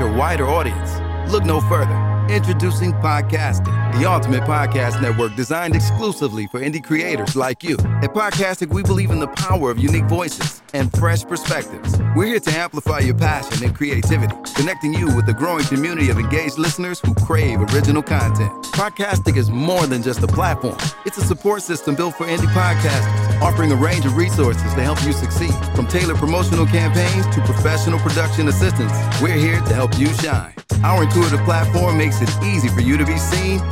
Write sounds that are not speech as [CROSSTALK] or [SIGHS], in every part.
reach a wider audience? Look no further. Introducing Podcastic, the ultimate podcast network designed exclusively for indie creators like you. At Podcastic, we believe in the power of unique voices and fresh perspectives. We're here to amplify your passion and creativity, connecting you with the growing community of engaged listeners who crave original content. Podcastic is more than just a platform, it's a support system built for indie podcasters, offering a range of resources to help you succeed. From tailored promotional campaigns to professional production assistance, we're here to help you shine. Our intuitive platform makes it easy for you to be seen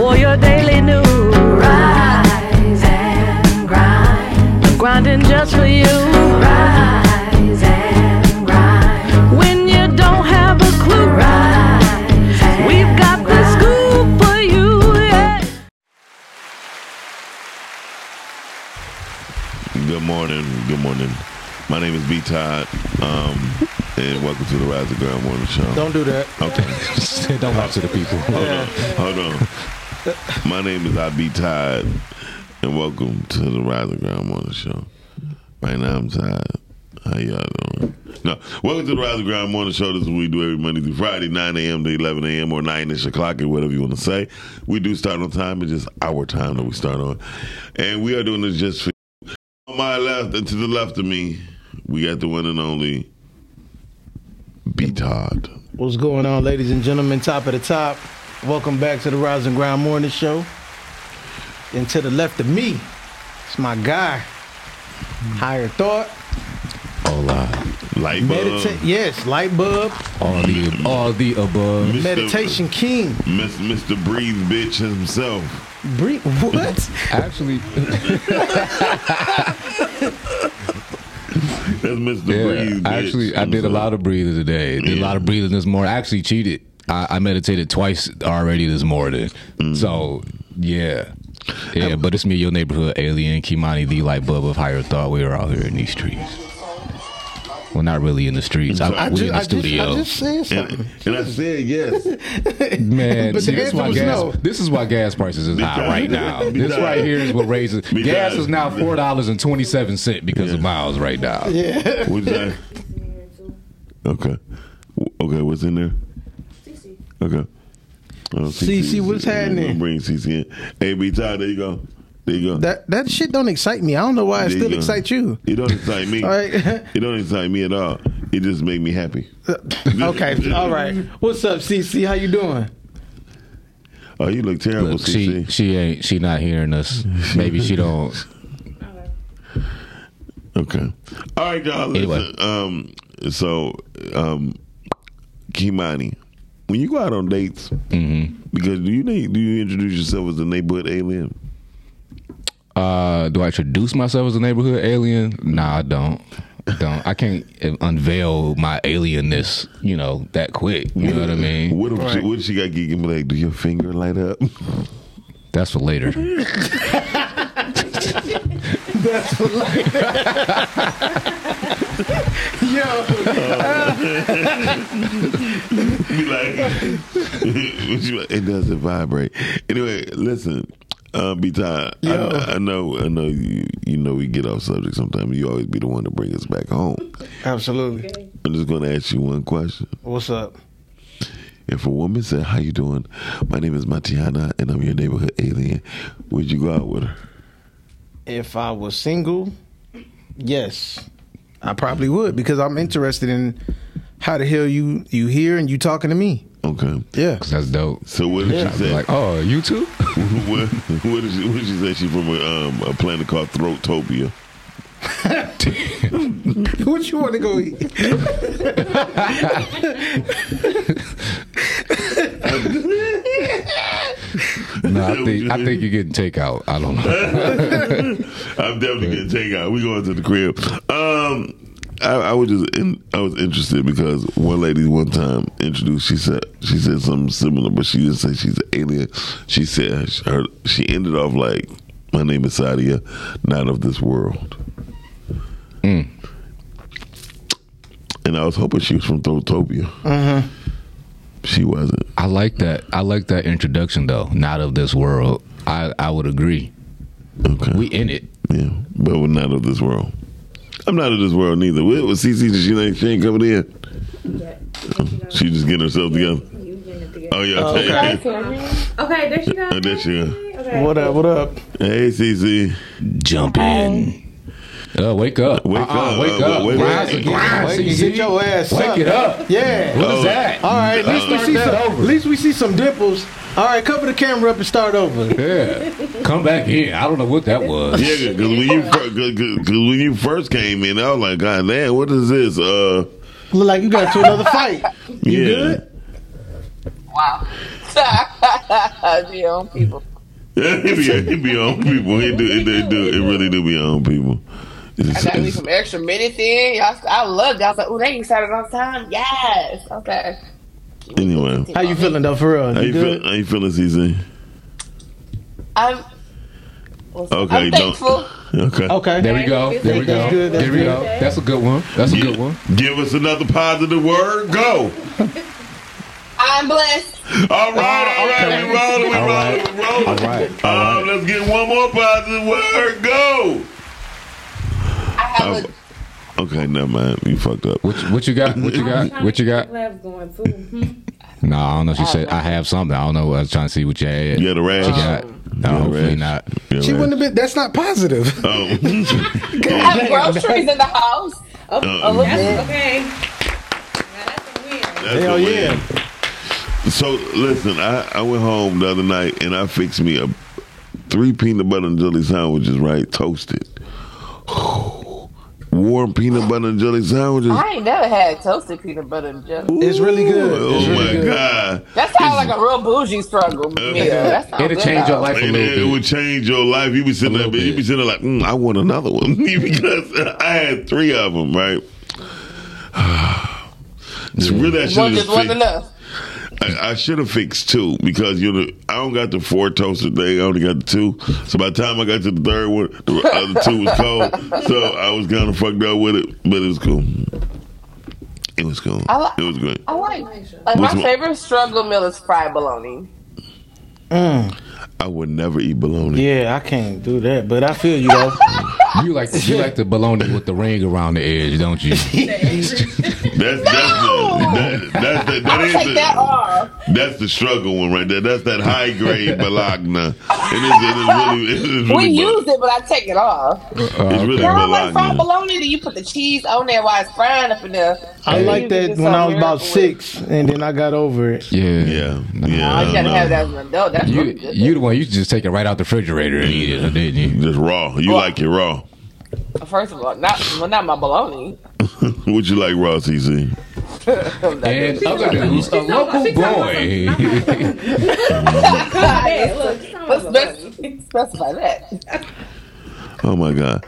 for your daily news. Rise and grind. Grinding just for you. Rise and grind. When you don't have a clue. Rise. We've got the scoop for you. Yeah. Good morning. Good morning. My name is B Todd, um, and welcome to the Rise and Grind Morning Show. Don't do that. Okay. [LAUGHS] Don't lie to the people. Hold on. Hold on. My name is I Todd, and welcome to the Rise and Grind Morning Show. Right now I'm tired. How y'all doing? No, welcome to the Rise and Grind Morning Show. This is what we do every Monday through Friday, 9 a.m. to 11 a.m. or 9ish o'clock or whatever you want to say. We do start on time. It's just our time that we start on. And we are doing this just for on my left and to the left of me, we got the one and only B Todd. What's going on, ladies and gentlemen? Top of the top. Welcome back to the Rising Ground Morning Show. And to the left of me, it's my guy. Higher thought. Hola. Light bulb. Meditate. Yes, light bulb. All the all the above. Mr. Meditation king. Miss- Mr. Breathe Bitch himself. Breathe. What? Actually, That's Mr. yeah. Breathe Bitch. Actually, I did a lot of breathing today. Did a lot of breathing this morning. I actually cheated. I, I meditated twice already this morning. Mm. So yeah. Yeah, but it's me, your neighborhood alien, Kimani, the light bulb of higher thought. We are out here in these streets. Well, not really in the streets. I, I we ju- in the I just, studio. I just said something. And, and I said yes. [LAUGHS] Man, see, this is why gas. no. This is why gas prices is high right now. This right here is what raises because- gas is now four dollars and twenty seven cent because of miles right now. Yeah. What'd you say? Okay. Okay, what's in there? Okay. Oh, CC, what's happening? I'm Bring CC in. Hey, B Todd, there you go. There you go. That that shit don't excite me. I don't know why it There you still go. excites you. It don't excite me. [LAUGHS] All right. It don't excite me at all. It just make me happy. okay. All right. What's up, CC? How you doing? Oh, you look terrible, Look, she CC. she ain't she not hearing us. [LAUGHS] Maybe she don't. Okay. All right, y'all. Listen. Anyway. Um. So, um, Kimani, when you go out on dates, Mm-hmm. because do you do you introduce yourself as a neighborhood alien? Uh, do I introduce myself as a neighborhood alien? Nah, I don't. Don't. I can't unveil my alienness, you know, that quick. You know what I mean? What if she, what if she got geeky and like, do your finger light up? That's for later. [LAUGHS] That's for later. [LAUGHS] Yo. [LAUGHS] be like, [LAUGHS] it doesn't vibrate. Anyway, listen, uh, be tired. Yo. I, I know, I know you. You know, we get off subject sometimes. You always be the one to bring us back home. Absolutely. I'm just going to ask you one question. What's up? If a woman said, "How you doing? My name is Matiana, and I'm your neighborhood alien," would you go out with her? If I was single, yes, I probably would because I'm interested in how the hell you you here and you talking to me. Okay. Yeah. Cause that's dope. So what did Yeah. she say? Like, oh, you too? [LAUGHS] what, what did she? What did she say? She's from a, um, a planet called Throatopia. Damn. [LAUGHS] What you want to go eat? [LAUGHS] No, I [LAUGHS] think I think you're getting takeout. I don't know. [LAUGHS] I'm definitely getting takeout. We going to the crib. Um, I, I was just in, I was interested because one lady one time introduced. She said she said something similar, but she didn't say she's an alien. She said her she ended off like, "My name is Sadia, not of this world." And I was hoping she was from Thotopia. She wasn't. I like that. I like that introduction though. Not of this world. I I would agree. Okay. We in it. Yeah, but we're not of this world. I'm not of this world neither. With, with CC, she ain't, she ain't coming in. She just getting herself together. Oh yeah. Oh, okay. Okay, there she goes. Oh, there she go. Okay. What up? What up? Hey CC. Jump in. Uh, wake up. Wake Uh-uh, up. Wake Uh, up. wake Rise up. again. Wake, CC. get your ass Wake up. it up. Yeah. What Oh. is that? All right. At least we Start see some. over. At least we see some dimples. All right. Cover the camera up and start over. Yeah. Come back in. I don't know what that was. Yeah, because when you first, cause, 'cause when you first came in, I was like, God damn, what is this? Uh, Look like you got to another fight. You yeah. good? Wow. Your own people. it be, it be on people. [LAUGHS] It do, it, do- it do, it really do be on people. It's, I got me some extra minutes in. Y'all, I loved it. I was like, oh, they ain't started on time. Yes. Okay. anyway, How you feeling though, for real? how you good? feel? How you feeling, CC? I'm. Okay, I'm don't. thankful. Okay. Okay. There we go. There we go. That's good, that's There we good. go. That's a good one. That's a good one. Give us another positive word. Go. [LAUGHS] I'm blessed. All right, all right, we rolling, we All rolling, right. we rolling. All right. All Uh, let's get one more positive word. Go. I have a. Okay, never mind. You fucked up. What, you- what you got? What you got? [LAUGHS] What you got? Lab's going too. [LAUGHS] Hmm. No, I don't know. She said I have something. I don't know. I was trying to see what you had. You had a rash. She got. No, You had a hopefully rash. not. You had a She rash. wouldn't have been. That's not positive. [LAUGHS] Oh. I have groceries in the house. A, a little bit. Okay. Now that's a win. That's Hell a win. yeah. So listen, I, I went home the other night and I fixed me a three peanut butter and jelly sandwiches, right? Toasted. [SIGHS] Warm peanut butter and jelly sandwiches. I ain't never had toasted peanut butter and jelly. It's really good. Oh It's really my good. god! That sounds like a real bougie struggle meal. That sounds It'll good, change your life a And it, it would change your life. You be sitting A there, little you be sitting there like, mm, I want another one [LAUGHS] because I had three of them, right? [SIGHS] It's really I should One have just wasn't enough. I, I should have fixed two because you know I don't got the four toaster thing. I only got the two. So by the time I got to the third one, the other two was cold. So I was kind of fucked up with it, but it was cool. It was cool. I li- it was great. I like. Like Which my one? favorite struggle meal is fried bologna. Mm. I would never eat bologna. Yeah, I can't do that, but I feel you though. [LAUGHS] You like you like the bologna with the ring around the edge, don't you? [LAUGHS] That's that's the that, that's the, that I'll take the, that off. That's the struggle one right there. That's that high grade [LAUGHS] balagna. It is, it is really, it is We really, use it, but I take it off. it's really Girl, I like fried bologna. Then you put the cheese on there while it's frying up in there. I You like that when I was about with- six, and then I got over it. Yeah. Yeah, yeah. Oh, I you don't gotta know. have that as an adult. That's You you the one you just take it right out the refrigerator and eat it, didn't you? Just raw. You like it raw. First of all, not well, not my bologna. [LAUGHS] Would you like raw, CC? [LAUGHS] And other news, a local boy. [LAUGHS] Hey, look, it's Let's not my spec- specify that. Oh my God!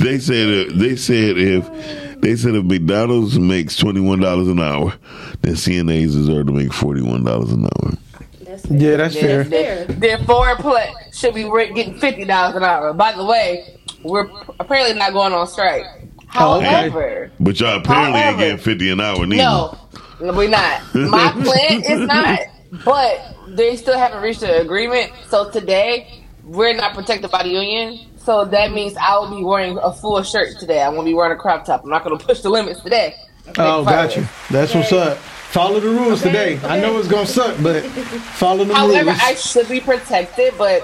They said if, they said if they said if McDonald's makes twenty one dollars an hour, then CNAs deserve to make forty one dollars an hour. That's. Yeah, that's fair. fair. Their foreign play should be getting fifty dollars an hour. By the way, we're apparently not going on strike. Oh, okay. However, But y'all apparently ain't getting fifty an hour neither. no, we're not. My [LAUGHS] plan is not, but they still haven't reached an agreement. So today, we're not protected by the union. So that means I will be wearing a full shirt today. I won't be wearing a crop top. I'm not going to push the limits today. Oh, got you. That's what's up. Follow the rules today. I know it's gonna suck, but follow the However, rules. However, I should be protected, but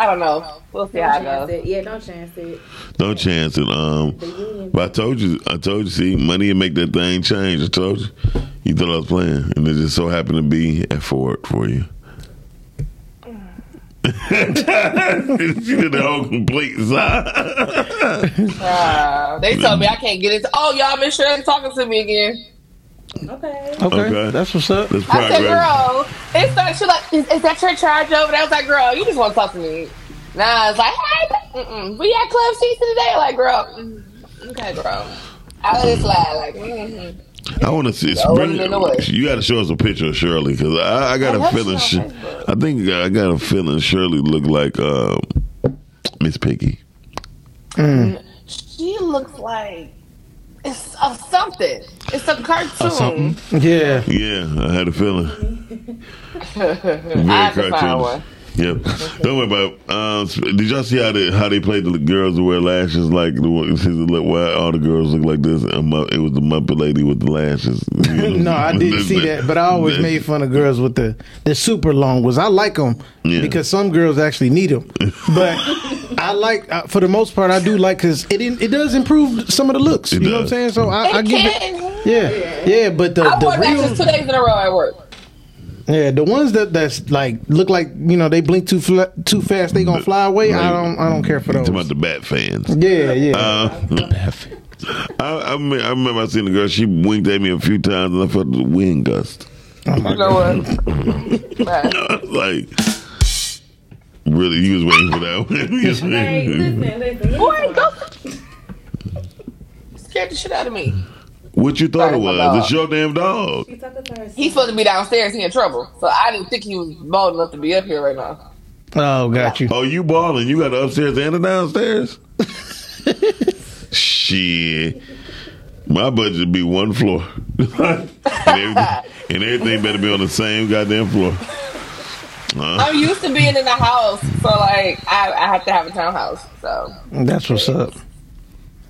I don't know. We'll see how it Don't chance goes. it. Yeah, don't chance it. No chance. And um, but I told you, I told you, see, money will make that thing change. I told you. You thought I was playing, and it just so happened to be at Ford for you. [LAUGHS] she did the whole complete side. Uh, [LAUGHS] they told me I can't get it. Oh, y'all, Miss Shirley talking to me again. Okay. okay, Okay. that's what's up. That's I said, girl, they started. She like, is, is that your charge over there? I was like, girl, you just want to talk to me. Nah, it's like, hey, mm-mm. we at Club Season today. Like, girl, mm, okay, girl. I let it slide. Like, mm-hmm. I want to see. Throw Bring, in the way. you got to show us a picture of Shirley because I, I got I a feeling. She, her on Facebook. I think I got a feeling Shirley look like uh, Miss Piggy. she looks like it's of something. It's a cartoon. something. Yeah. Yeah, I had a feeling. [LAUGHS] Very I have to find cartoonish. one. Yep. Don't worry about. It. Um, did y'all see how they how they played the girls who wear lashes like the one- why all the girls look like this? And Mu- it was the Muppet lady with the lashes. [LAUGHS] No, I didn't see that, but I always [LAUGHS] made fun of girls with the the super long ones. I like them Yeah. because some girls actually need them, but [LAUGHS] I like uh, for the most part I do like because it in- it does improve some of the looks. It you know what I'm does. saying? So I, I give can. it. Yeah, yeah, but the I the wore lashes two real days in a row at work. Yeah the ones that that's like look like you know they blink too fla- too fast they gonna fly away. I don't I don't care for those. Talking about the Bat fans. Yeah, yeah. Uh, I, I, me- I remember I seen the girl. She winked at me a few times, and I felt the wind gust. You know what? Right. I was like, really, you was waiting for that one. [LAUGHS] Hey, waiting- listen, listen. Boy, go. Scared the shit out of me. What you thought it was? It's your damn dog. She talking to. He's supposed to be downstairs. He in trouble. So I didn't think he was bold enough to be up here right now. oh, got you. Oh, you balling? You got the upstairs and the downstairs? Shit. My budget be one floor. [LAUGHS] and, everything, and everything better be on the same goddamn floor. Uh, I'm used to being in the house, so like I, I have to have a townhouse. So That's what's up.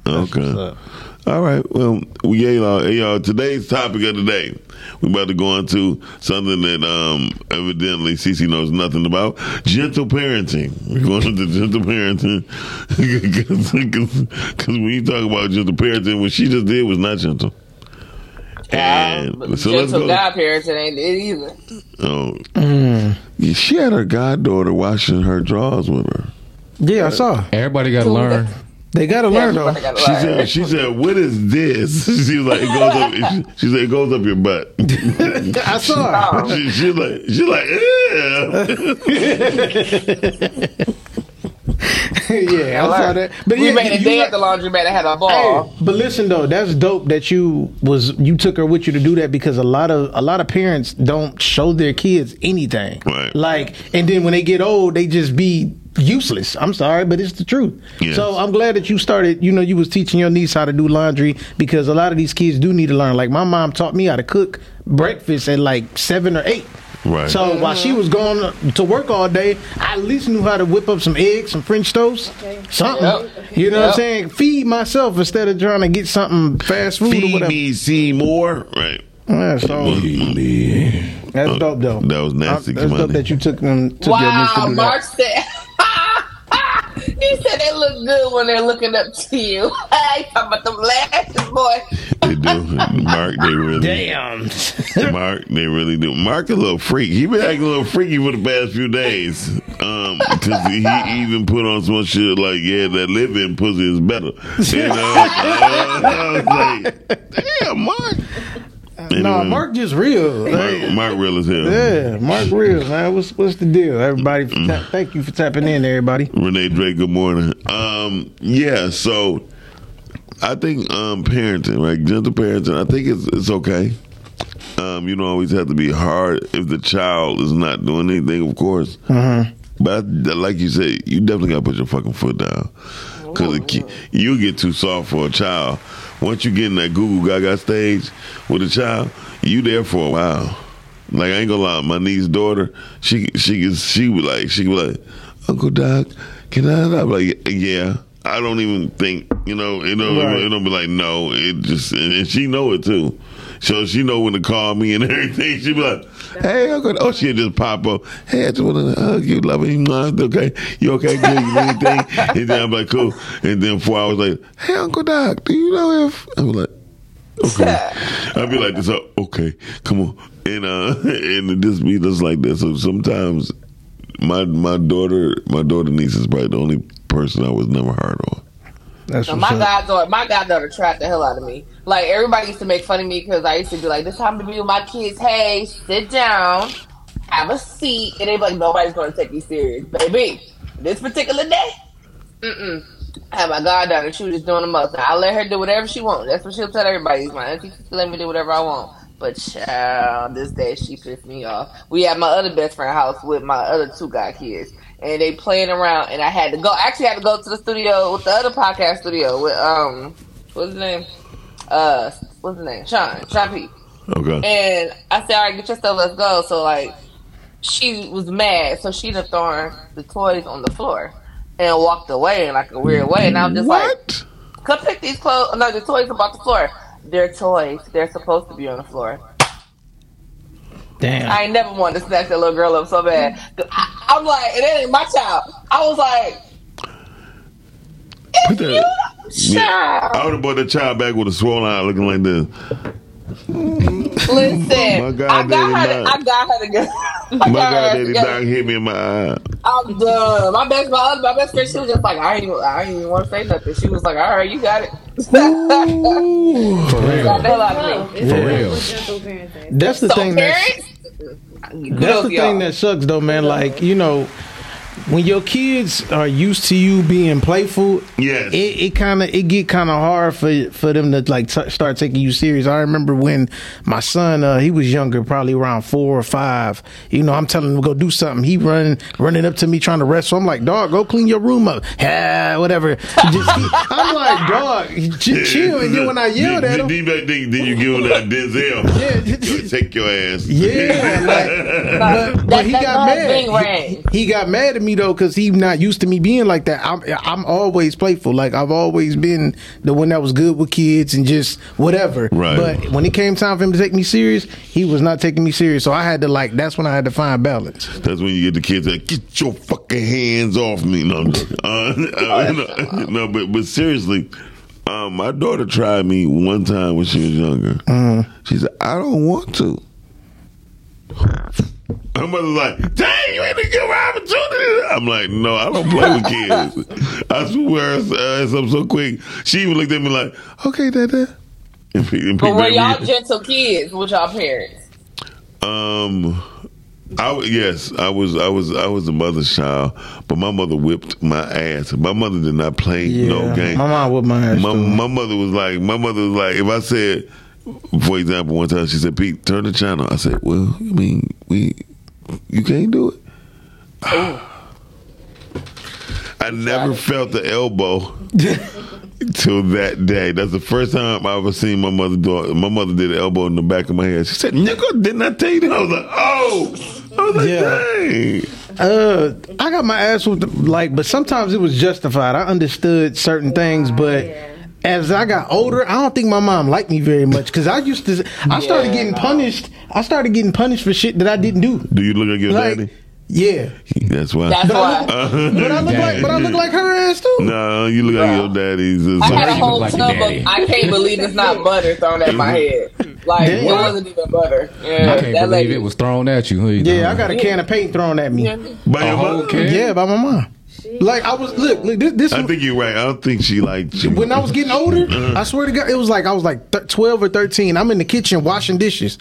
okay. What's up. All right. Well, we yeah, y'all, y'all. Today's topic of the day, we about to go into something that um evidently Cece knows nothing about: gentle parenting. We're going into gentle parenting [LAUGHS] because when you talk about gentle parenting, what she just did was not gentle. And but so let's gentle go. godparents, it ain't it either. Oh, Mm. yeah, she had her goddaughter washing her drawers with her. Yeah, I saw. Everybody got to learn. They gotta learn though. Gotta She learn. said, "She said, what is this?" [LAUGHS] She was like, "It goes up." She said, "It goes up your butt." [LAUGHS] I saw. Oh. [LAUGHS] she, she like she like yeah. yeah, I saw that. But we yeah, made a day at the laundromat and had a Hey, ball. but listen though, that's dope that you was you took her with you to do that because a lot of a lot of parents don't show their kids anything. Right. Like, and then when they get old, they just be useless. I'm sorry, but it's the truth. Yes. So I'm glad that you started. You know, you was teaching your niece how to do laundry because a lot of these kids do need to learn. Like my mom taught me how to cook breakfast at like seven or eight. Right. So while she was going to work all day, I at least knew how to whip up some eggs, some French toast, something. Yep. You know what I'm saying? Feed myself instead of trying to get something fast food or Feed whatever. me Seymour. Right. Yeah, so that's dope though. That was nasty, Uh, That's Kimani. dope that you took them. Took your niece to Wow, do Mark said. He said they look good when they're looking up to you. [LAUGHS] I talking about them lashes, boy. They do. Mark, they really. Damn. [LAUGHS] Mark, they really do. Mark a little freak. He been acting a little freaky for the past few days. Um, cause he even put on some shit like, yeah, that living pussy is better. You know? [LAUGHS] I was like, damn, Mark. No, Anyway, Mark just real. Mark, Mark real as hell. Yeah, Mark real man. What's what's the deal? Everybody, ta- thank you for tapping in, everybody. Renee Drake, good morning. Um, yeah, so I think um parenting, right? Gentle parenting, I think it's it's okay. Um, you don't always have to be hard if the child is not doing anything, of course. But I- like you said, you definitely gotta put your fucking foot down because you get too soft for a child. Once you get in that Google Gaga stage with a child, you there for a while. Like I ain't gonna lie, my niece's daughter, she she she was like she was like, Uncle Doc, can I? I'm like, yeah. I don't even think you know. You know, Right. it don't be like no. It just and she know it too. So she know when to call me and [LAUGHS] everything. She be like, "Hey, Uncle," oh, she'll just pop up. Hey, I just want to hug you, love you. Okay, you okay? Good. You anything? [LAUGHS] And then I'm like, cool. And then four hours later, hey, Uncle Doc, do you know if I'm like, okay. [LAUGHS] I'd be like this. Oh, okay, come on. And uh, and it just be just like this. So sometimes my my daughter, my daughter niece is probably the only person I was never hard on. That's So my goddaughter, my goddaughter trapped the hell out of me. Like everybody used to make fun of me because I used to be like, "This time to be with my kids. Hey, sit down, have a seat," and they like, "Nobody's going to take you serious, baby." This particular day, mm-mm. I had my goddaughter. She was just doing the most. I let her do whatever she wants. That's what she'll tell everybody. My auntie let me do whatever I want. But child, this day she pissed me off. We had my other best friend house with my other two guy kids, and they playing around. And I had to go. I actually had to go to the studio with the other podcast studio with um, what's his name? Uh, what's his name? Sean. Sean P. Okay. And I said, all right, get your stuff, let's go. So, like, she was mad. So she'd have thrown the toys on the floor and walked away in like a weird way. And I was just like, What? come pick these clothes. No, the toys about the floor. They're toys. They're supposed to be on the floor. Damn. I ain't never wanted to snatch that little girl up so bad. I, I'm like, it ain't my child. I was like, Put that- Yeah. child. I would have brought the child back with a swollen eye looking like this. Listen, My God, I got her. To, I got her to go. [LAUGHS] My God, Daddy Doc hit me in my eye. I'm done. My best, my, other, my best friend, she was just like, I ain't, even- I ain't even want to say nothing. She was like, all right, you got it. [LAUGHS] For real. Got the hell out of me. It's For real. what gentle parenting. That's the So thing that's that's the thing that sucks though, man. Like, you know, when your kids are used to you being playful, Yes. it, it kind of it get kind of hard for for them to like t- start taking you serious. I remember when my son uh, he was younger, probably around four or five. You know, I'm telling him to go do something. He running running up to me trying to wrestle. I'm like, dog, go clean your room up. Yeah, [LAUGHS] whatever. Just, he- I'm like, dog, just chill. And then when I yelled at him, Then, then, then, then you give him that Denzel. [LAUGHS] Yeah. Take your ass. Yeah, like, [LAUGHS] but, but he got mad. He, he got mad at me though because he not used to me being like that. I'm I'm always playful. Like I've always been the one that was good with kids and just whatever. Right. But when it came time for him to take me serious, he was not taking me serious. So I had to like. That's when I had to find balance. That's when you get the kids like, get your fucking hands off me. No, uh, [LAUGHS] no, no, but but seriously, um, my daughter tried me one time when she was younger. Mm-hmm. She said, I don't want to. Her mother's like, dang, you ain't a good opportunity. I'm like, no, I don't play with kids. [LAUGHS] I swear, uh, I'm so quick. She even looked at me like, okay, dada. And pick- and But were y'all me- gentle kids with y'all parents? Um, I w- yes, I was, I was, I was a mother's child, but my mother whipped my ass. My mother did not play no game. my mom with my ass. My, too. my mother was like, my mother was like, if I said, for example, one time she said, "Pete, turn the channel." I said, "Well, I mean, we, you can't do it." [SIGHS] I never felt the elbow [LAUGHS] till that day. That's the first time I ever seen my mother do it. My mother did an elbow in the back of my head. She said, "Nigga, didn't I tell you that?" I was like, "Oh." I was like, Yeah. "Dang." Uh, I got my ass with like, but sometimes it was justified. I understood certain things, but as I got older, I don't think my mom liked me very much because I used to. I started getting no. punished. I started getting punished for shit that I didn't do. Do you look like your Like, daddy? yeah, That's why. That's why. but I look like, but I look like her ass too. no, you look like your daddy's. I had a whole look like tub of. I can't believe it's not butter thrown at my head. Like Damn. it wasn't even butter. Yeah, I can't that believe lady. it was thrown at you. Huh? Yeah, I got a can of paint thrown at me. By A your whole can? Yeah, by my mom. Like I was look, look this, this I was- think you're right. I don't think she liked you. when I was getting older, mm-hmm. I swear to God, it was like I was like th- twelve or thirteen. I'm in the kitchen washing dishes.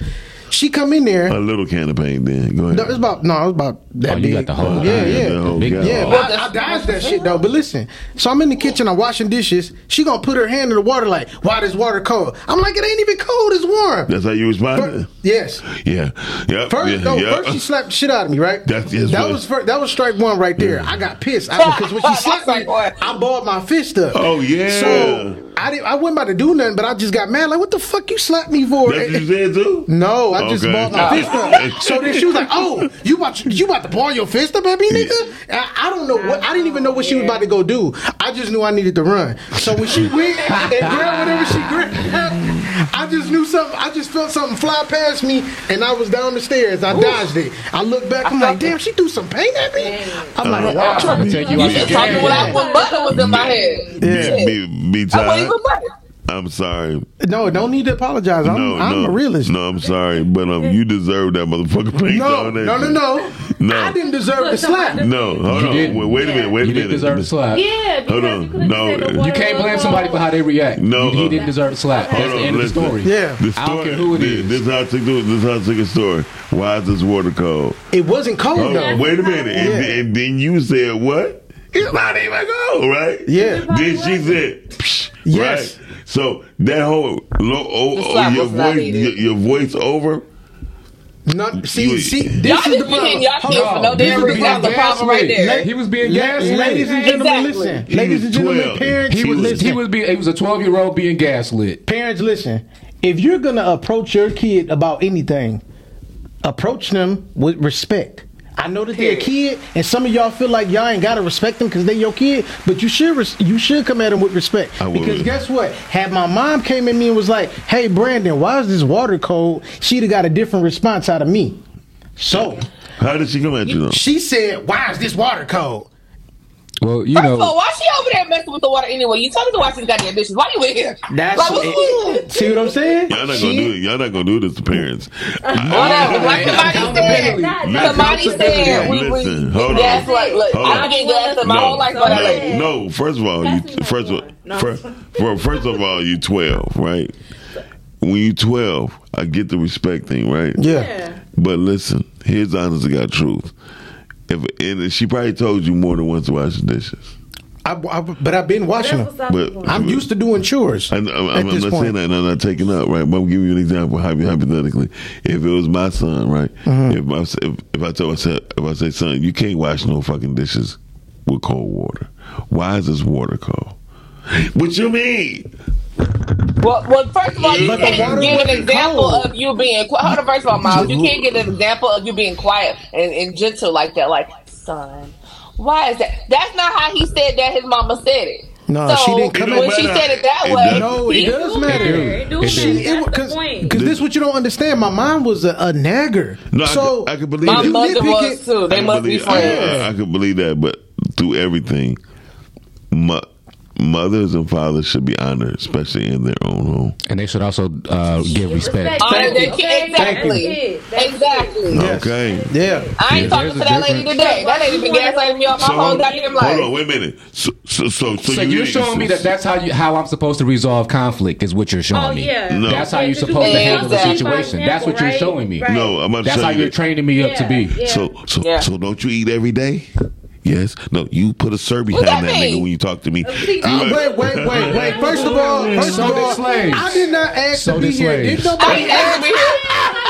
She come in there. a little can of paint, then go ahead. No, it's about no, it's about that Oh, you big. got the whole- yeah, Yeah, yeah, the whole Big- yeah. But I, I dodged that shit though. But listen, so I'm in the kitchen, I'm washing dishes. She gonna put her hand in the water like, why this water cold? I'm like, it ain't even cold, it's warm. That's how you responded. Fir- yes. Yeah, yep. First, yeah, no, yep. first she slapped the shit out of me, right? That's- yes, that right. was fir- that was strike one right there. I got pissed because when she [LAUGHS] That's slapped me. I balled my fist up. Oh, yeah. So I didn't. I wasn't about to do nothing, but I just got mad. Like, what the fuck you slapped me for? That's what you said too. No, I just Okay. balled my fist [LAUGHS] up. So then she was like, "Oh, you about to, you about to ball your fist up at me, nigga?" And I, I don't know what. I didn't even know what she was about to go do. I just knew I needed to run. So when she went and grabbed whatever she grabbed, I just knew something. I just felt something fly past me, and I was down the stairs. I dodged it. I looked back. I'm like, "Damn, she threw some paint at me." I'm like, uh, I'm "Wow." Trying to take you You out just the talking game. when I when butter was in my head. Yeah. Be, be, be I wasn't even butter. I'm sorry. No, don't need to apologize. I'm, No, I'm no, a realist. No, I'm sorry, but um, you deserve that motherfucker paint No, on no, no, no. No. I didn't deserve the slap. No, hold You on. didn't. Wait, wait a minute. Wait a You minute. didn't deserve the slap. Yeah, Hold on. No, you can't blame somebody for how they react. No, he uh, didn't deserve the slap. That's Hold the on, end of the listen. story. Yeah. The I don't care who it this, is. This is how I took the, this is how I took a story. Why is this water cold? It wasn't cold though. wait a minute. And, Yeah. and then you said what? It's not even go, right? Yeah. Then she said, Psh, Yes. Right? So that whole low, oh, oh, your voice, your, your voice over. No, see, You- see, Y'all this is the just be hitting problem. y'all Hold on. no this is was reason. being That's the problem right gaslit. there. He was being La- gaslit. ladies and gentlemen, Exactly. listen. He ladies and gentlemen, 12. parents, He was listen. he was being he was a twelve year old being gaslit. parents, listen. If you're gonna approach your kid about anything, approach them with respect. I know that they're a kid, and some of y'all feel like y'all ain't gotta respect them because they your kid. But you should res- you should come at them with respect. I would. Because guess what? Had my mom came at me and was like, "Hey, Brandon, why is this water cold?" She'd have got a different response out of me. So How did she come at you though? she said, "Why is this water cold?" Well, you First of all, know, why she over there messing with the water anyway? You told me to watch these goddamn dishes. Why you in here? That's like, what's see what I'm saying. Y'all not She- gonna do it. Y'all not gonna do this to parents. Whatever. Like somebody said, somebody said, we, we, Listen, hold on. gas like, look, Hold I've on. been gaslit my whole life by that lady. no, no. First of all, you, Pass first of all, phone. No. first, for, first of all, you twelve, right? When you twelve, I get the respect thing, right? Yeah. But listen, here's the honest to God truth. If and she probably told you more than once to wash the dishes. I, I, but I've been washing them. But- I'm used to doing chores. I, I'm, at I'm, I'm this not point. saying that, and I'm not taking up, right? But I'm giving you an example, hypothetically. If it was my son, right? Mm-hmm. If, my, if if I told I said if I say, son, you can't wash no fucking dishes with cold water. Why is this water cold? What you mean? Well, well, first of all, you But can't give an example cold. of you being quiet. Hold on, first of all, Miles, you can't give an example of you being quiet and, and gentle like that. Like, son, why is that? That's not how he said that. His mama said it. No, so she didn't come when at- she said it that It way. does- No, it he- does do matter. matter. It do It matter. do. That's the Because this is what you don't understand. My mom was a, a nagger. No, I so could- I could believe My it. you mother was too. They I must believe, be friends. I, I, I could believe that, but through everything, mo- mothers and fathers should be honored, especially in their own home. and they should also uh, give respect. Honor their Okay, kid. Exactly. that's it. That's Exactly. Yes. Okay. Yeah. I ain't Yeah, talking to there's a that lady today. That lady been gaslighting me all my So whole goddamn life. hold on, wait a minute. So, so, so, so, So you you're showing me that that's how you how I'm supposed to resolve conflict is what you're showing Oh me. yeah. No. That's how you're to do supposed to handle the Exactly. situation. That's what you're Right, showing me. right. No, I'm about to That's how you you're that. training me up to be. Yeah. So, so, Yeah. so don't you eat every day? Yes. No, you put a sir behind that that, nigga when you talk to me. uh, Wait, wait, wait, wait. [LAUGHS] First of all, first So of all, slaves. I did not ask So to be here. Did I nobody ask? me. [LAUGHS]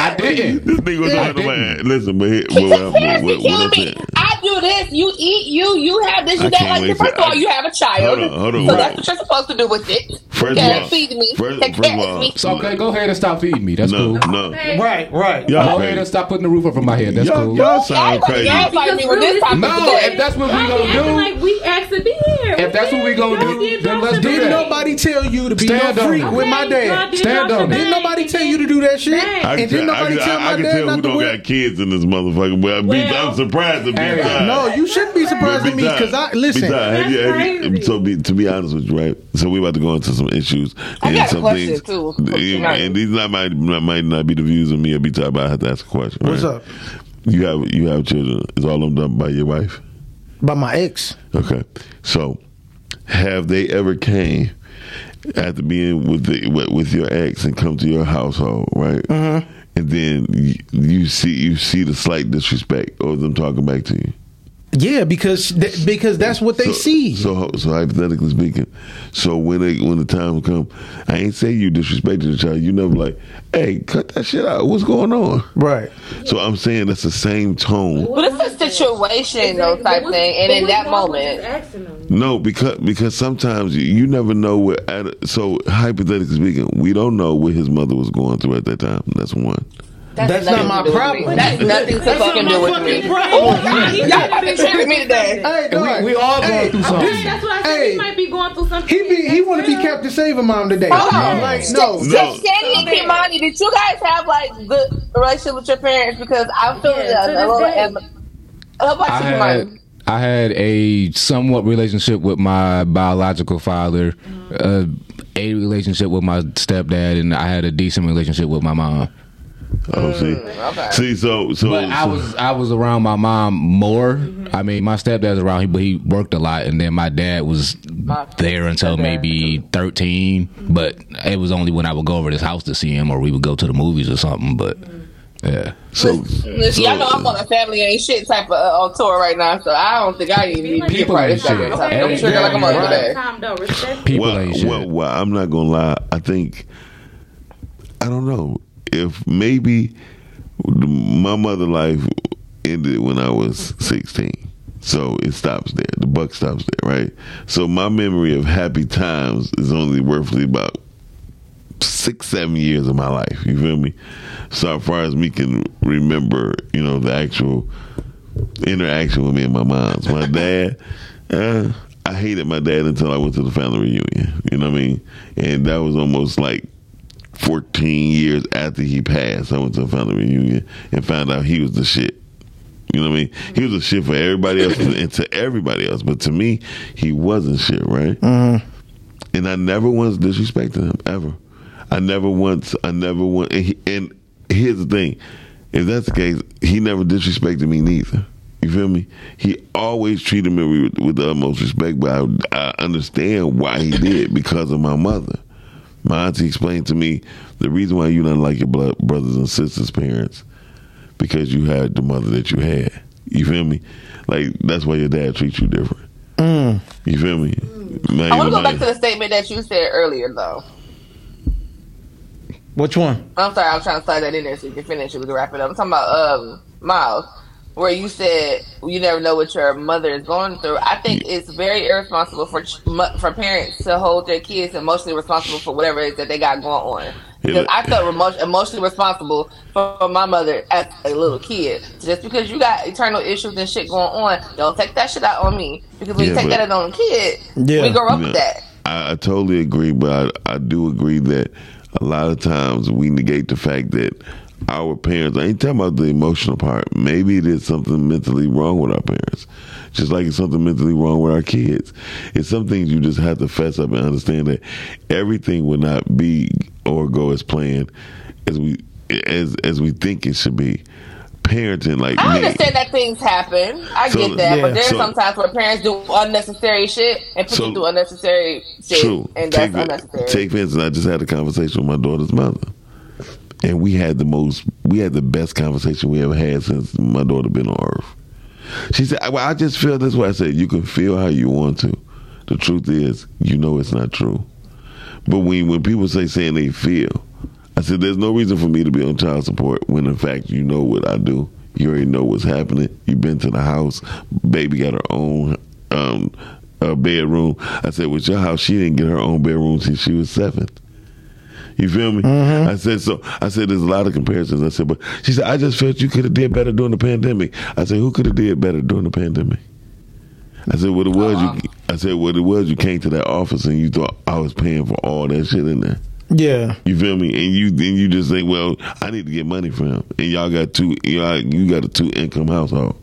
I didn't. This nigga was Yeah, talking I about. Listen, but here, He what, just what, parents what, be what I'm saying. I do this, you eat, you, you have this, I you that. Like, first for- of all, I- you have a child. Hold on, hold on, so right. that's what you're supposed to do with it. First okay, of all- feed me. first- Take first care of of all- me. So okay, go ahead and stop feeding me. That's No, cool. no. Right, right. Y'all Go crazy. ahead and stop putting the roof over my head. That's y'all, cool. y'all sound crazy. Y'all fight me with this topic No, today. if that's what we Y'all gonna do, like we asked to be here. If that's what we gonna do, then let's shit. do Didn't nobody tell you to be Stand no freak it. with my dad? Stand y'all on Didn't nobody tell you to do that shit? Dang. I And can, didn't tell, I, nobody tell I, my I can tell who not don't got kids in this motherfucker. But I be, Well- I'm surprised if Hey. Big No, you shouldn't be surprised at me because I listen. Ty, have you- have you- so be, to be honest with you, right? So we about to go into some issues I and got some question, things. too. And these not might might not be the views of me or Big Ty, but I have to ask a question. What's up? You have you have children? Is all of them done by your wife? By my ex. Okay, so have they ever came after being with the with, with your ex and come to your household, right? Mm-hmm. And then you, you see you see the slight disrespect or them talking back to you. Yeah, because th- because that's what they so, see. So so hypothetically speaking, so when they when the time come, I ain't say you disrespected the child. You never like, hey, cut that shit out. What's going on? right. So I'm saying that's the same tone. But it's a situation, though, type thing. And in that moment, No, because because sometimes you, you never know what. So hypothetically speaking, we don't know what his mother was going through at that time. That's one. That's nothing not my problem. That's nothing to That's fucking not do with me. fucking Y'all about to trigger me today. Hey, dog. we all going hey, through something. this- That's what I said. Hey. He might be going through something. He be he want to be Captain Saver Mom today. Hold on. Like no, No. Just Shanny and Kimani, did you guys have like good relationship with your parents? Because I'm feeling yeah, to a little. Em- How about I you, had Kimani? I had a somewhat relationship with my biological father, uh, a relationship with my stepdad, and I had a decent relationship with my mom. Oh, see, mm, okay. see, so so, But I so- was I was around my mom more. Mm-hmm. I mean, my stepdad's around, he, but he worked a lot, and then my dad was there until maybe thirteen. Mm-hmm. But it was only when I would go over to his house to see him, or we would go to the movies or something. But mm-hmm. Yeah. So, Listen, so- y'all know I'm on a family ain't shit type of uh, on tour right now, so I don't think I even need to be a People part ain't shit. time. Hey, I'm trigger like a yeah, mother right. today. Time though, respect. People well, ain't shit. well, well, I'm not gonna lie. I think I don't know if maybe my mother life ended when I was 16. So it stops there. The buck stops there, right? So my memory of happy times is only roughly about six, seven years of my life. You feel me? So as far as me can remember, you know, the actual interaction with me and my moms. My [LAUGHS] dad, uh, I hated my dad until I went to the family reunion. You know what I mean? And that was almost like 14 years after he passed. I went to a family reunion and found out he was the shit. You know what I mean? He was a shit for everybody else and to everybody else, but to me, he wasn't shit, right? Mm-hmm. And I never once disrespected him ever. I never once. I never once. And, he, and here's the thing: if that's the case, he never disrespected me neither. You feel me? He always treated me with, with the utmost respect, but I, I understand why he did because of my mother. My auntie explained to me the reason why you don't like your blood, brothers and sisters' parents because you had the mother that you had. You feel me? Like that's why your dad treats you different. You feel me? Man, I want to go back to the statement that you said earlier, though. Which one? I'm sorry, I was trying to slide that in there so you can finish it. We can wrap it up. I'm talking about um, Miles, where you said you never know what your mother is going through. I think it's very irresponsible for for parents to hold their kids emotionally responsible for whatever it is that they got going on. Because I felt emotionally responsible for my mother as a little kid. Just because you got eternal issues and shit going on, don't take that shit out on me. Because when you take that out on a kid, Yeah. we grow up Yeah. with that. I, I totally agree, but I, I do agree that a lot of times we negate the fact that our parents, I ain't talking about the emotional part. Maybe is something mentally wrong with our parents. Just like it's something mentally wrong with our kids. It's some things you just have to fess up and understand that everything will not be or go as planned as we as as we think it should be. Parenting like I me. understand that things happen. I So- get that, Yeah. but there's So- sometimes where parents do unnecessary shit and put So- you through unnecessary shit, True. and Take, that's for- unnecessary. take for instance, I just had a conversation with my daughter's mother, and we had the most, we had the best conversation we ever had since my daughter been on Earth. She said, "Well, I just feel this way." I said, "You can feel how you want to. The truth is, you know it's not true. But when when people say saying they feel, I said, there's no reason for me to be on child support when in fact you know what I do. You already know what's happening. You've been to the house. Baby got her own um, uh, bedroom. I said, with your house, she didn't get her own bedroom since she was seven. You feel me? Mm-hmm. I said so. I said there's a lot of comparisons. I said, but she said I just felt you could have did better during the pandemic. I said who could have did better during the pandemic? I said what it was. You, uh-huh. I said what it was. You came to that office and you thought I was paying for all that shit in there. Yeah. You feel me? And you then you just think, well, I need to get money from him, and y'all got two, y'all, you got a two income household.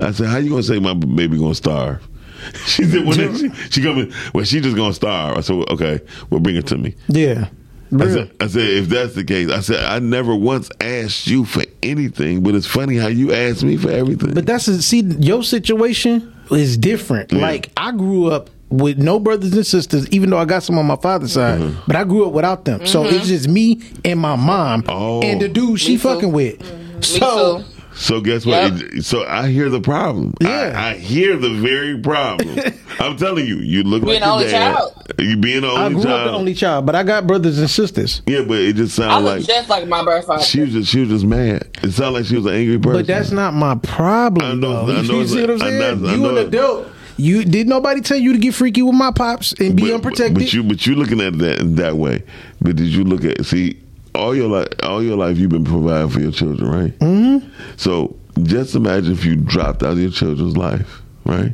I said, how you gonna say my baby gonna starve? [LAUGHS] She said, well, [LAUGHS] she, she coming, well, she just gonna starve. I said, well, okay, well, bring it to me. Yeah. I said, I said, if that's the case, I said, I never once asked you for anything, but it's funny how you asked me for everything. But that's a, see your situation is different. Yeah. Like I grew up with no brothers and sisters, even though I got some on my father's side, Mm-hmm. but I grew up without them. So it's just me and my mom Oh. and the dude she Me too. fucking with. Me So too. So guess what? Yep. So I hear the problem. Yeah. I, I hear the very problem. [LAUGHS] I'm telling you, you look Being like the your only dad. child. You being the I only grew up child. the only child, but I got brothers and sisters. yeah, but it just sounds like just like my birth father. she was just she was just mad. It sounded like she was an angry person. But that's not my problem. I know- though. I know you it's see what I'm like- I saying? know- I you an adult. You did nobody tell you to get freaky with my pops and be but, unprotected? But you but you looking at that that way. But did you look at see all your life all your life you've been providing for your children, right? Mm-hmm. So just imagine if you dropped out of your children's life, right?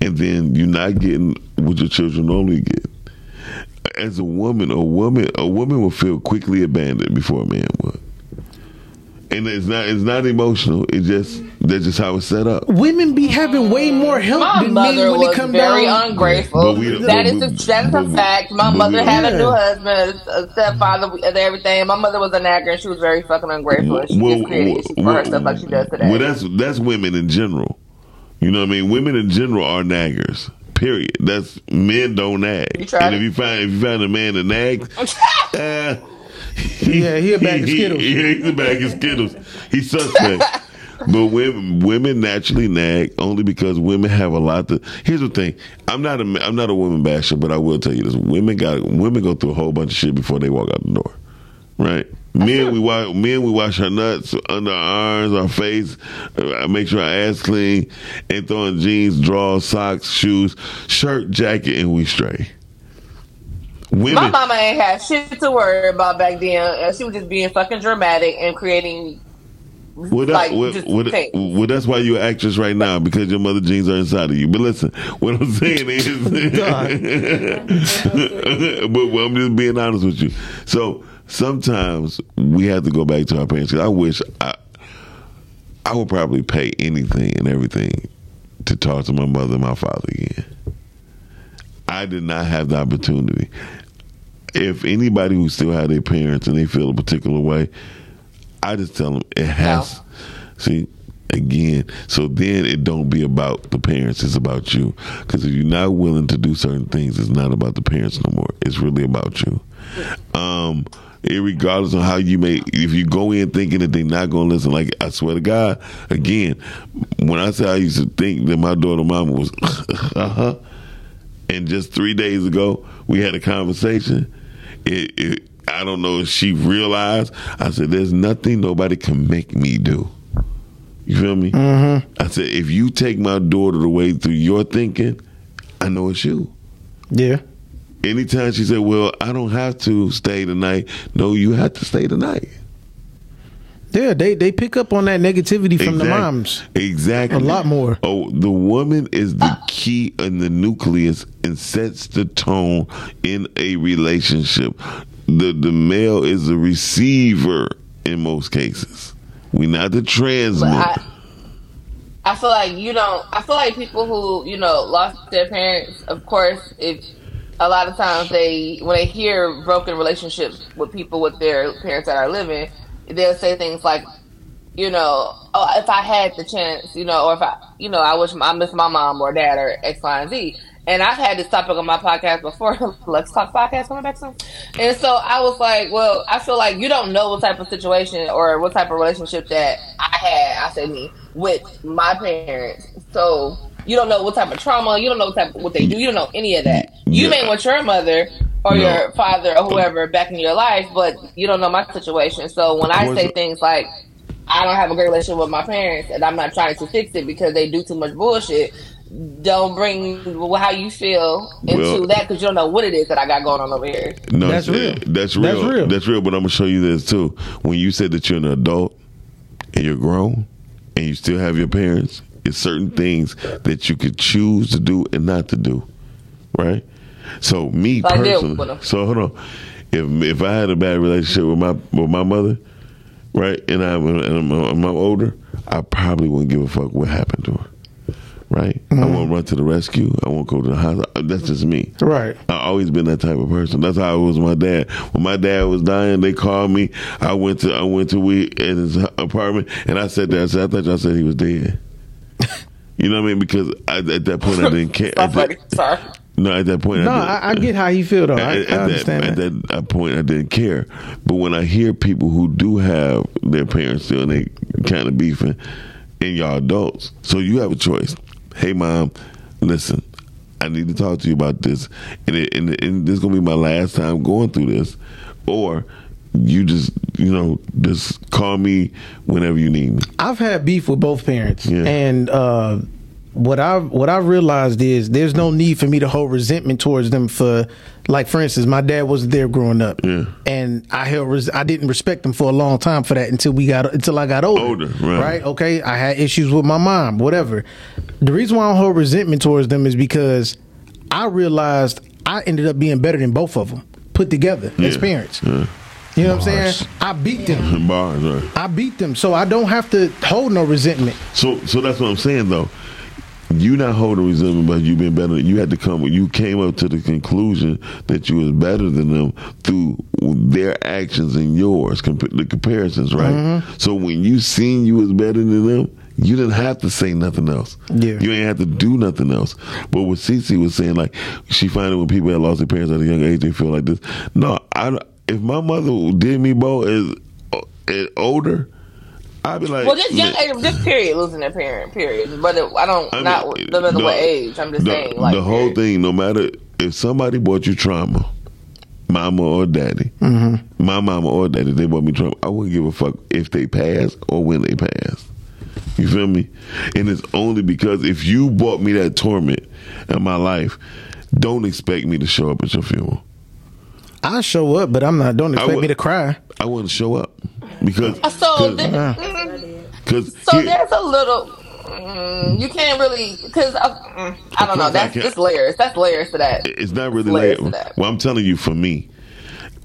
And then you're not getting what your children normally get. As a woman, a woman a woman will feel quickly abandoned before a man would. And it's not it's not emotional. It's just that's just how it's set up. Women be having way more help My than men when was it come very down. ungrateful. But we- that but is we- a, that is but a we- fact. My but we- mother had a new husband, a stepfather, and everything. My mother was a nagger, and she was very fucking ungrateful. And she Well, just created issues for well, herself like she does today. Well, that's that's women in general. You know what I mean? Women in general are naggers. Period. That's men don't nag. You and if you find if you find a man that nags, [LAUGHS] uh, [LAUGHS] Yeah, he a bag of Skittles. [LAUGHS] yeah, he's a bag of Skittles. He's suspect. [LAUGHS] But women, women naturally nag only because women have a lot to. Here's the thing: I'm not a I'm not a woman basher, but I will tell you this: women got women go through a whole bunch of shit before they walk out the door, right? Men, we wash men we wash our nuts under our arms, our face. uh, I make sure our ass clean, and throw in jeans, drawers, socks, shoes, shirt, jacket, and we stray. Women, My mama ain't had shit to worry about back then. She was just being fucking dramatic and creating. Well, that, like, well, just well, paint. well, that's why you're an actress right now because your mother genes are inside of you. But listen, what I'm saying is, [LAUGHS] [LAUGHS] but well, I'm just being honest with you. So sometimes we have to go back to our parents. I wish I, I would probably pay anything and everything to talk to my mother and my father again. I did not have the opportunity. If anybody who still have their parents and they feel a particular way, I just tell them it has. See, again, so then it don't be about the parents; it's about you. Because if you're not willing to do certain things, it's not about the parents no more. It's really about you. Um, regardless of how you may, if you go in thinking that they're not going to listen, like I swear to God, again, when I say I used to think that my daughter mama was, [LAUGHS] uh huh. And just three days ago, we had a conversation. It, it, I don't know if she realized. I said, "There's nothing nobody can make me do." You feel me? Mm-hmm. I said, "If you take my daughter away through your thinking, I know it's you." Yeah. Anytime she said, "Well, I don't have to stay tonight," no, you have to stay tonight. Yeah, they they pick up on that negativity from the moms. Exactly. A lot more. Oh, the woman is the ah. key and the nucleus and sets the tone in a relationship. The the male is the receiver in most cases. We're not the transmitter. I, I feel like you don't. I feel like people who you know lost their parents. Of course, if a lot of times they when they hear broken relationships with people with their parents that are living, they'll say things like, you know, oh, if I had the chance, you know, or if I, you know, I wish I miss my mom or dad or X, Y, and Z. And I've had this topic on my podcast before, [LAUGHS] Let's Talk podcast coming back soon. And so I was like, well, I feel like you don't know what type of situation or what type of relationship that I had, I said me, with my parents. So you don't know what type of trauma, you don't know what type what they do, you don't know any of that. You Yeah. may want your mother or No. your father or whoever back in your life, but you don't know my situation. So when I course. say things like, I don't have a great relationship with my parents and I'm not trying to fix it because they do too much bullshit. Don't bring how you feel into Well- that because you don't know what it is that I got going on over here. No, That's it's- real. That's real. That's real. That's real. But I'm gonna show you this too. When you said that you're an adult and you're grown and you still have your parents, it's certain things that you could choose to do and not to do. Right. So me Like personally. with 'em. So hold on. If if I had a bad relationship with my with my mother, right, and I'm and I'm, I'm older, I probably wouldn't give a fuck what happened to her. Right. I mm-hmm. won't run to the rescue. I won't go to the hospital. Uh, that's just me. Right. I've always been that type of person. That's how I was with my dad. When my dad was dying, they called me. I went to I went to we in his apartment, and I said that I said I thought y'all said he was dead. [LAUGHS] You know what I mean? Because I, at that point I didn't care. So At funny. Sorry. No, at that point No, I, I, I get how you feel though. I, at, I at understand that, that. At that uh, point, I didn't care. But when I hear people who do have their parents still and they kind of beefing, and y'all adults, so you have a choice. Hey, mom, listen, I need to talk to you about this, and, it, and, and this is gonna be my last time going through this, or you just you know just call me whenever you need me. I've had beef with both parents, Yeah. and uh, what I what I realized is there's no need for me to hold resentment towards them for, like for instance, my dad wasn't there growing up, Yeah. and I held res- I didn't respect them for a long time for that until we got until I got older, Older, right. Okay, I had issues with my mom, whatever. The reason why I don't hold resentment towards them is because I realized I ended up being better than both of them put together as parents. Yeah. You know what I'm saying? I beat them. [LAUGHS] Bars, right? I beat them, so I don't have to hold no resentment. So, so that's what I'm saying though. You not holding resentment, but you've been better. You had to come. You came up to the conclusion that you was better than them through their actions and yours. Comp- the comparisons, right? Mm-hmm. So when you seen you was better than them, you didn't have to say nothing else. Yeah. You ain't have to do nothing else. But what Cece was saying, like she find it when people that lost their parents at a young age, they feel like this. No, I. if my mother did me both as, as older, I'd be like, Well, just young age, just period, losing their parent, period. But it, I don't, I mean, not no matter the- what age. I'm just the, saying, like the whole thing, no matter if somebody bought you trauma, mama or daddy, Mm-hmm. my mama or daddy, they bought me trauma. I wouldn't give a fuck if they pass or when they pass. You feel me? And it's only because if you bought me that torment in my life, don't expect me to show up at your funeral. I show up, but I'm not. Don't expect would- me to cry. I wouldn't show up because So, cause, th- mm, cause so here- there's a little. Mm, you can't really because uh, mm, I don't know. course I That's just layers. That's layers to that. it's not really layers late. to that. Well, I'm telling you, for me,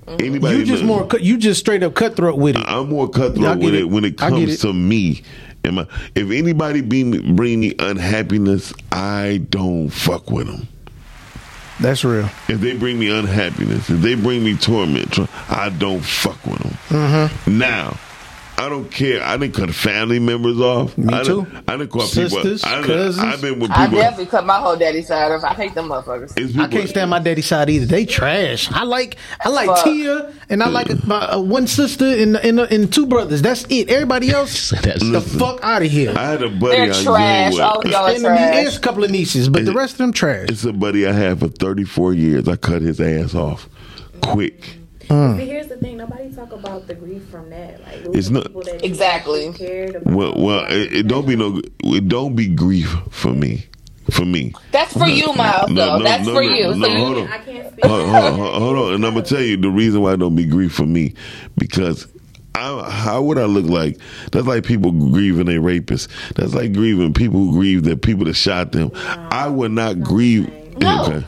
Mm-hmm. anybody You just more. You just straight up cutthroat with it. I'm more I cutthroat get with it. it. when it comes it. to me. Am I, if anybody be, bring me unhappiness, I don't fuck with them. That's real. If they bring me unhappiness, if they bring me torment, I don't fuck with them. Mm-hmm. Now, I don't care. I didn't cut family members off. Me I too. Didn't, I didn't call Sisters, people. I didn't, cousins. I've been with people. I definitely cut my whole daddy side off. I hate them motherfuckers. it's I can't stand my daddy side either. They trash. I like I like Fuck. Tia and I like my uh, one sister and, and and two brothers. That's it. Everybody else, [LAUGHS] That's- the Listen. fuck out of here. I had a buddy They're I was trash. All of y'all are and the, there's trash. a couple of nieces, but the rest of them trash. It's a buddy I had for 34 years. I cut his ass off quick. Mm. But here's the thing: nobody talk about the grief from that. Like losing It's not- people that you Exactly. actually cared about. Well, well, it, it don't be no, it don't be grief for me. For me, That's for you, Miles. No, though. no, That's no, for no, you. no, so you, hold on. I can't speak. hold, hold, hold, hold on, and I'm gonna tell you the reason why it don't be grief for me because. I, how would I look like? That's like people grieving a rapist. That's like grieving people who grieve that people that shot them. I would not grieve. No. Okay.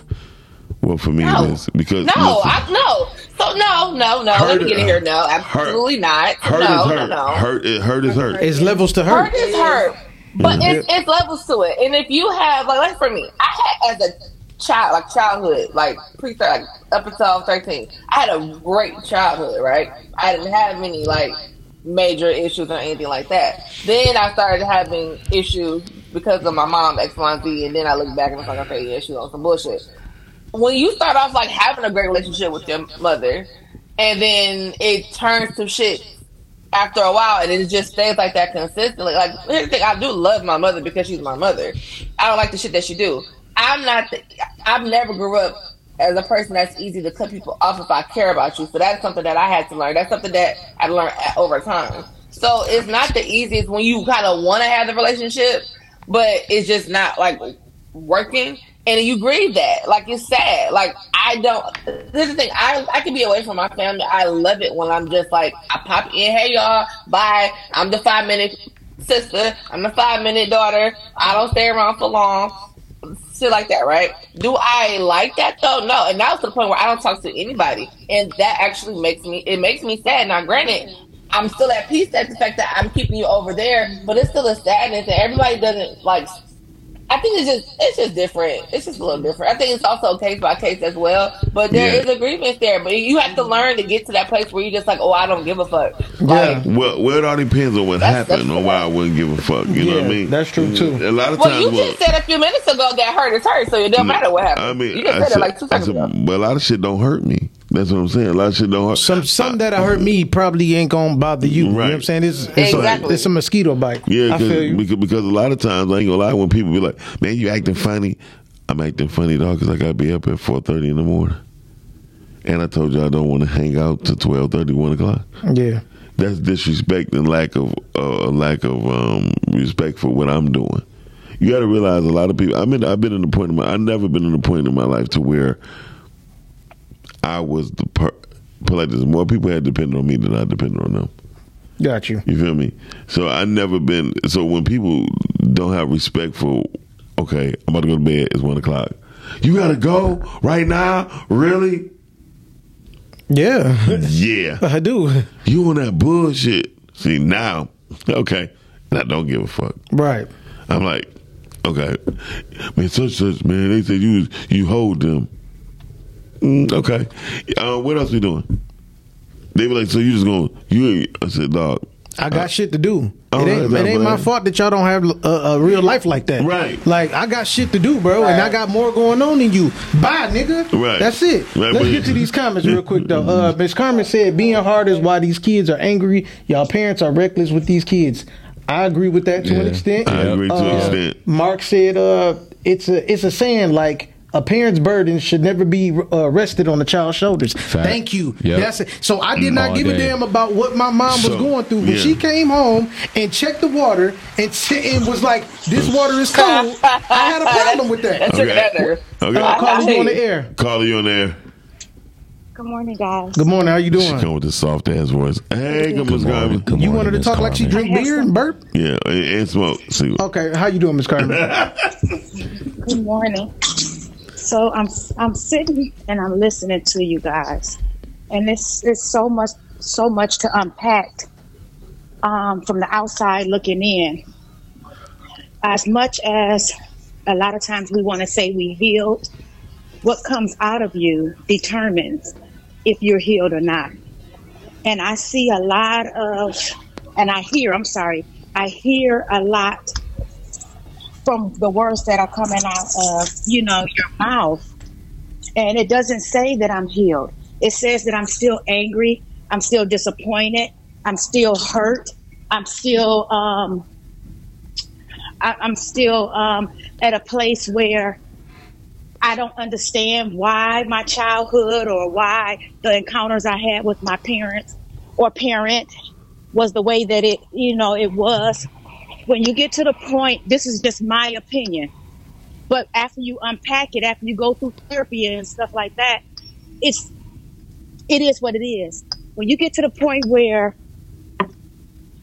Well, for me, No. it is because No, listen, I no. So no, no, no. Hurt Let me get in here. No, absolutely not. hurt no, is no, hurt. no. Hurt, it, hurt is hurt. It's levels to hurt. Hurt is hurt. But it's, it's levels to it. And if you have like like for me, I had as a child like childhood, like pre like up until thirteen, I had a great childhood, right? I didn't have any like major issues or anything like that. Then I started having issues because of my mom X, Y, and Z, and then I look back and it's like, okay, yeah, she on some bullshit. When you start off like having a great relationship with your mother, and then it turns to shit after a while, and it just stays like that consistently. Like here's the thing: I do love my mother because she's my mother. I don't like the shit that she do. I'm not. The, I've never grew up as a person that's easy to cut people off if I care about you. So that's something that I had to learn. That's something that I learned over time. So it's not the easiest when you kind of want to have the relationship, but it's just not like working. And you grieve that. Like it's sad. Like I don't this is the thing, I I can be away from my family. I love it when I'm just like I pop in, hey y'all, bye. I'm the five minute sister, I'm the five minute daughter. I don't stay around for long. Shit like that, right? Do I like that though? No. And now it's to the point where I don't talk to anybody. And that actually makes me it makes me sad. Now granted, I'm still at peace at the fact that I'm keeping you over there, but it's still a sadness and everybody doesn't like I think it's just it's just different. It's just a little different. I think it's also case by case as well. But there Yeah. is agreement there. But you have to mm-hmm. learn to get to that place where you're just like, oh, I don't give a fuck. Like, Well, well, it all depends on what That's- happened that's or why I wouldn't give a fuck. You know what I mean? that's true, too. A lot of well, times, you well, just said a few minutes ago that hurt is hurt, so it don't matter what happened. I mean, you just I said, said, it like two I seconds said, ago. but a lot of shit don't hurt me. That's what I'm saying. A lot of shit don't hurt. Some some that hurt me probably ain't gonna bother you. You know Right. what I'm saying? It's it's, Exactly. a, it's a mosquito bite. Yeah, I feel cause, you. because, because a lot of times I ain't gonna lie when people be like, "Man, you acting funny." I'm acting funny, dog, because I gotta be up at 4:30 in the morning. And I told you I don't want to hang out till 12:30, 1 o'clock. Yeah. That's disrespect and lack of uh, lack of um, respect for what I'm doing. You got to realize a lot of people. I mean, I've been in the point in my. I've never been in a point in my life to where I was the per. Like this: more people had depended on me than I depended on them. Got you. You feel me? So I never been. So when people don't have respect for, okay, I'm about to go to bed. It's one o'clock. You gotta go right now. Really? Yeah. Yeah. [LAUGHS] I do. You on that bullshit? See now, okay, and I don't give a fuck. Right. I'm like, okay, man, such such man. They said you you hold them. Mm, okay, uh, what else we doing? They were like, so you just going? You? ain't- I said, dog. I got shit to do. Oh, it ain't, that's it ain't my fault that y'all don't have a, a real life like that. Right. Like I got shit to do, bro, and I got more going on than you. Bye, nigga. Right. That's it. Right, Let's get to these comments real quick though. Uh, [LAUGHS] Miss Carmen said, "Being hard is why these kids are angry. Y'all parents are reckless with these kids." I agree with that to an extent. I agree to an Uh, extent. Mark said, uh, "It's a it's a saying like." A parent's burden should never be uh, rested on a child's shoulders. Fact. Thank you. Yep. That's it. So I did not All give a damn about what my mom was So, going through. When yeah. she came home and checked the water and, t- and was like, "This water is cold," I had a problem with that. That took it. Okay. I'll call you on the air. Call you on the air. Good morning, guys. Good morning. How you She doing? come with the soft ass voice. Hey, good, Good Miss morning. Carmen. Good You morning, wanted to Miss talk like she Carmen. drink beer and burp? Yeah, and, and smoke. See, Okay, how you doing, Miss Carmen? [LAUGHS] Good morning. So I'm I'm sitting and I'm listening to you guys, and it's it's so much so much to unpack um, from the outside looking in. As much as a lot of times we want to say we healed, what comes out of you determines if you're healed or not. And I see a lot of, and I hear, I'm sorry, I hear a lot from the words that are coming out of, you know, your mouth. And it doesn't say that I'm healed. It says that I'm still angry. I'm still disappointed. I'm still hurt. I'm still, um, I, I'm still um, at a place where I don't understand why my childhood or why the encounters I had with my parents or parent was the way that it, you know, it was. When you get to the point, this is just my opinion, but after you unpack it, after you go through therapy and stuff like that, it's, it is what it is. When you get to the point where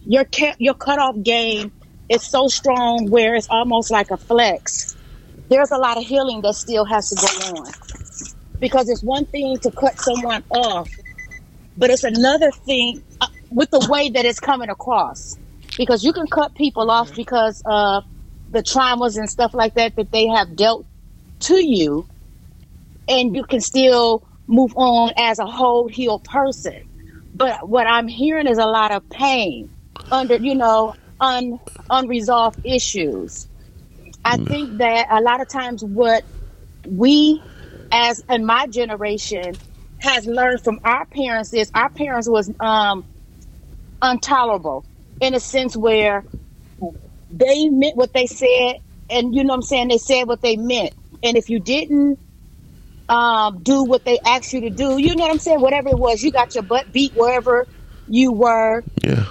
your your cutoff game is so strong where it's almost like a flex, there's a lot of healing that still has to go on. Because it's one thing to cut someone off, but it's another thing uh, with the way that it's coming across. Because you can cut people off because of the traumas and stuff like that that they have dealt to you, and you can still move on as a whole healed person. But what I'm hearing is a lot of pain under, you know, un, unresolved issues. I think that a lot of times what we, as in my generation, has learned from our parents is our parents was um, intolerable in a sense where they meant what they said, and you know what I'm saying. They said what they meant, and if you didn't um, do what they asked you to do, you know what I'm saying. Whatever it was, you got your butt beat wherever you were yeah.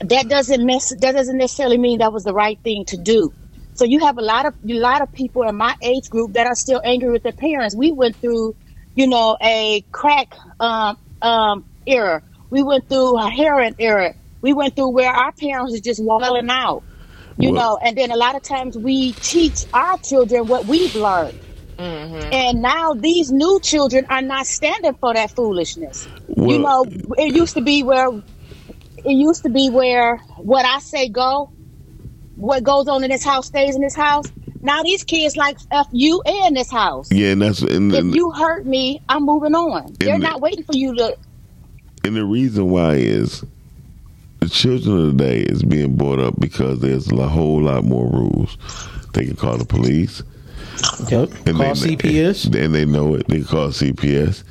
that doesn't mess that doesn't necessarily mean that was the right thing to do. So you have a lot of a lot of people in my age group that are still angry with their parents. We went through, you know, a crack um, um, era. We went through a heroin era. We went through where our parents was just walling out, you Well- know. And then a lot of times we teach our children what we've learned. Mm-hmm. And now these new children are not standing for that foolishness. you know, it used to be where it used to be where what I say go, what goes on in this house stays in this house. Now these kids like f you in this house. Yeah, and that's and, If you hurt me, I'm moving on. They're And- not waiting for you to. and the reason why is the children of the day is being brought up because there's a whole lot more rules. They can call the police. Yep. And Call they, CPS. And they know it. They call CPS.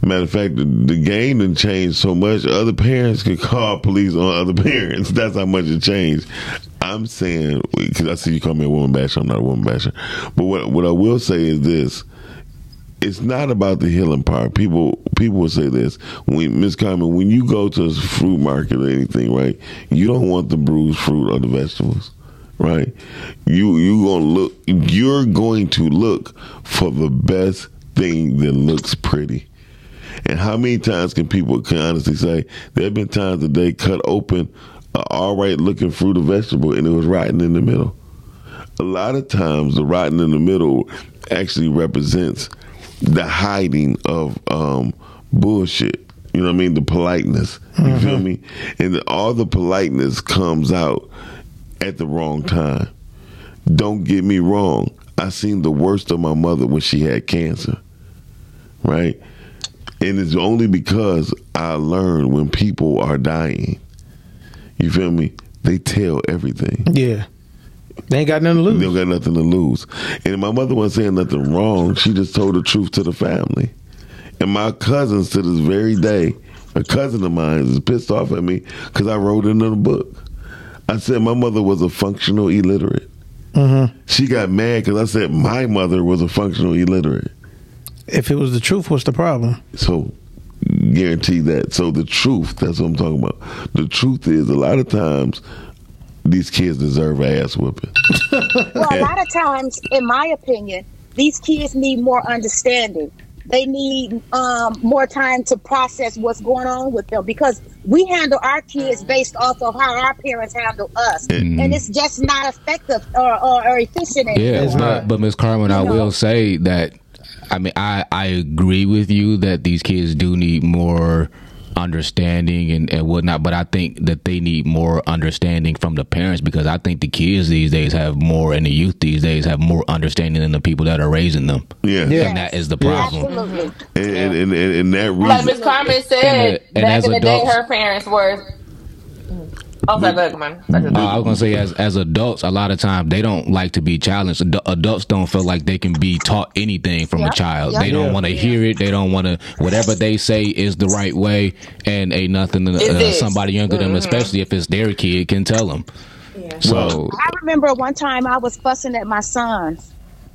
Matter of fact, the, the game done changed so much. Other parents could [LAUGHS] call police on other parents. That's how much it changed. I'm saying because I see you call me a woman basher. I'm not a woman basher. But what what I will say is this: it's not about the healing part. People people will say this when Miss Carmen, when you go to a fruit market or anything, right? You don't want the bruised fruit or the vegetables, right? You you gonna look. You're going to look for the best thing that looks pretty. And how many times can people can honestly say there have been times that they cut open a all right looking fruit or vegetable and it was rotten in the middle. A lot of times the rotten in the middle actually represents the hiding of um, bullshit. You know what I mean? The politeness. You feel me? And all the politeness comes out at the wrong time. Don't get me wrong. I seen the worst of my mother when she had cancer. Right? And it's only because I learned when people are dying. You feel me? they tell everything. Yeah. They ain't got nothing to lose. They got nothing to lose. And my mother wasn't saying nothing wrong. She just told the truth to the family. And my cousins to this very day, a cousin of mine is pissed off at me because I wrote it in the book. I said my mother was a functional illiterate. Mm-hmm. She got mad because I said my mother was a functional illiterate. If it was the truth, what's the problem? So guarantee that. So the truth, that's what I'm talking about. The truth is a lot of times these kids deserve an ass whooping. Well, a lot of times, in my opinion, these kids need more understanding. They need um, more time to process what's going on with them because we handle our kids based off of how our parents handle us, and it's just not effective or, or, or efficient anymore. Yeah, but, but Ms. Carmen, I will say that I mean I I agree with you that these kids do need more understanding and, and whatnot, but I think that they need more understanding from the parents because I think the kids these days have more and the youth these days have more understanding than the people that are raising them. Yeah. And that is the problem. Absolutely. And, and, and, and, and that Like reason. Miss Carmen said, And- and back as in the day, her parents were. Sorry, go ahead, come I was gonna say, as as adults, a lot of times they don't like to be challenged. Adu- Adults don't feel like they can be taught anything from Yeah, a child. yeah. They don't Yeah. want to hear it. They don't want to. Whatever they say is the right way, and ain't nothing uh, somebody younger than them, especially if it's their kid, can tell them. So I remember one time I was fussing at my son,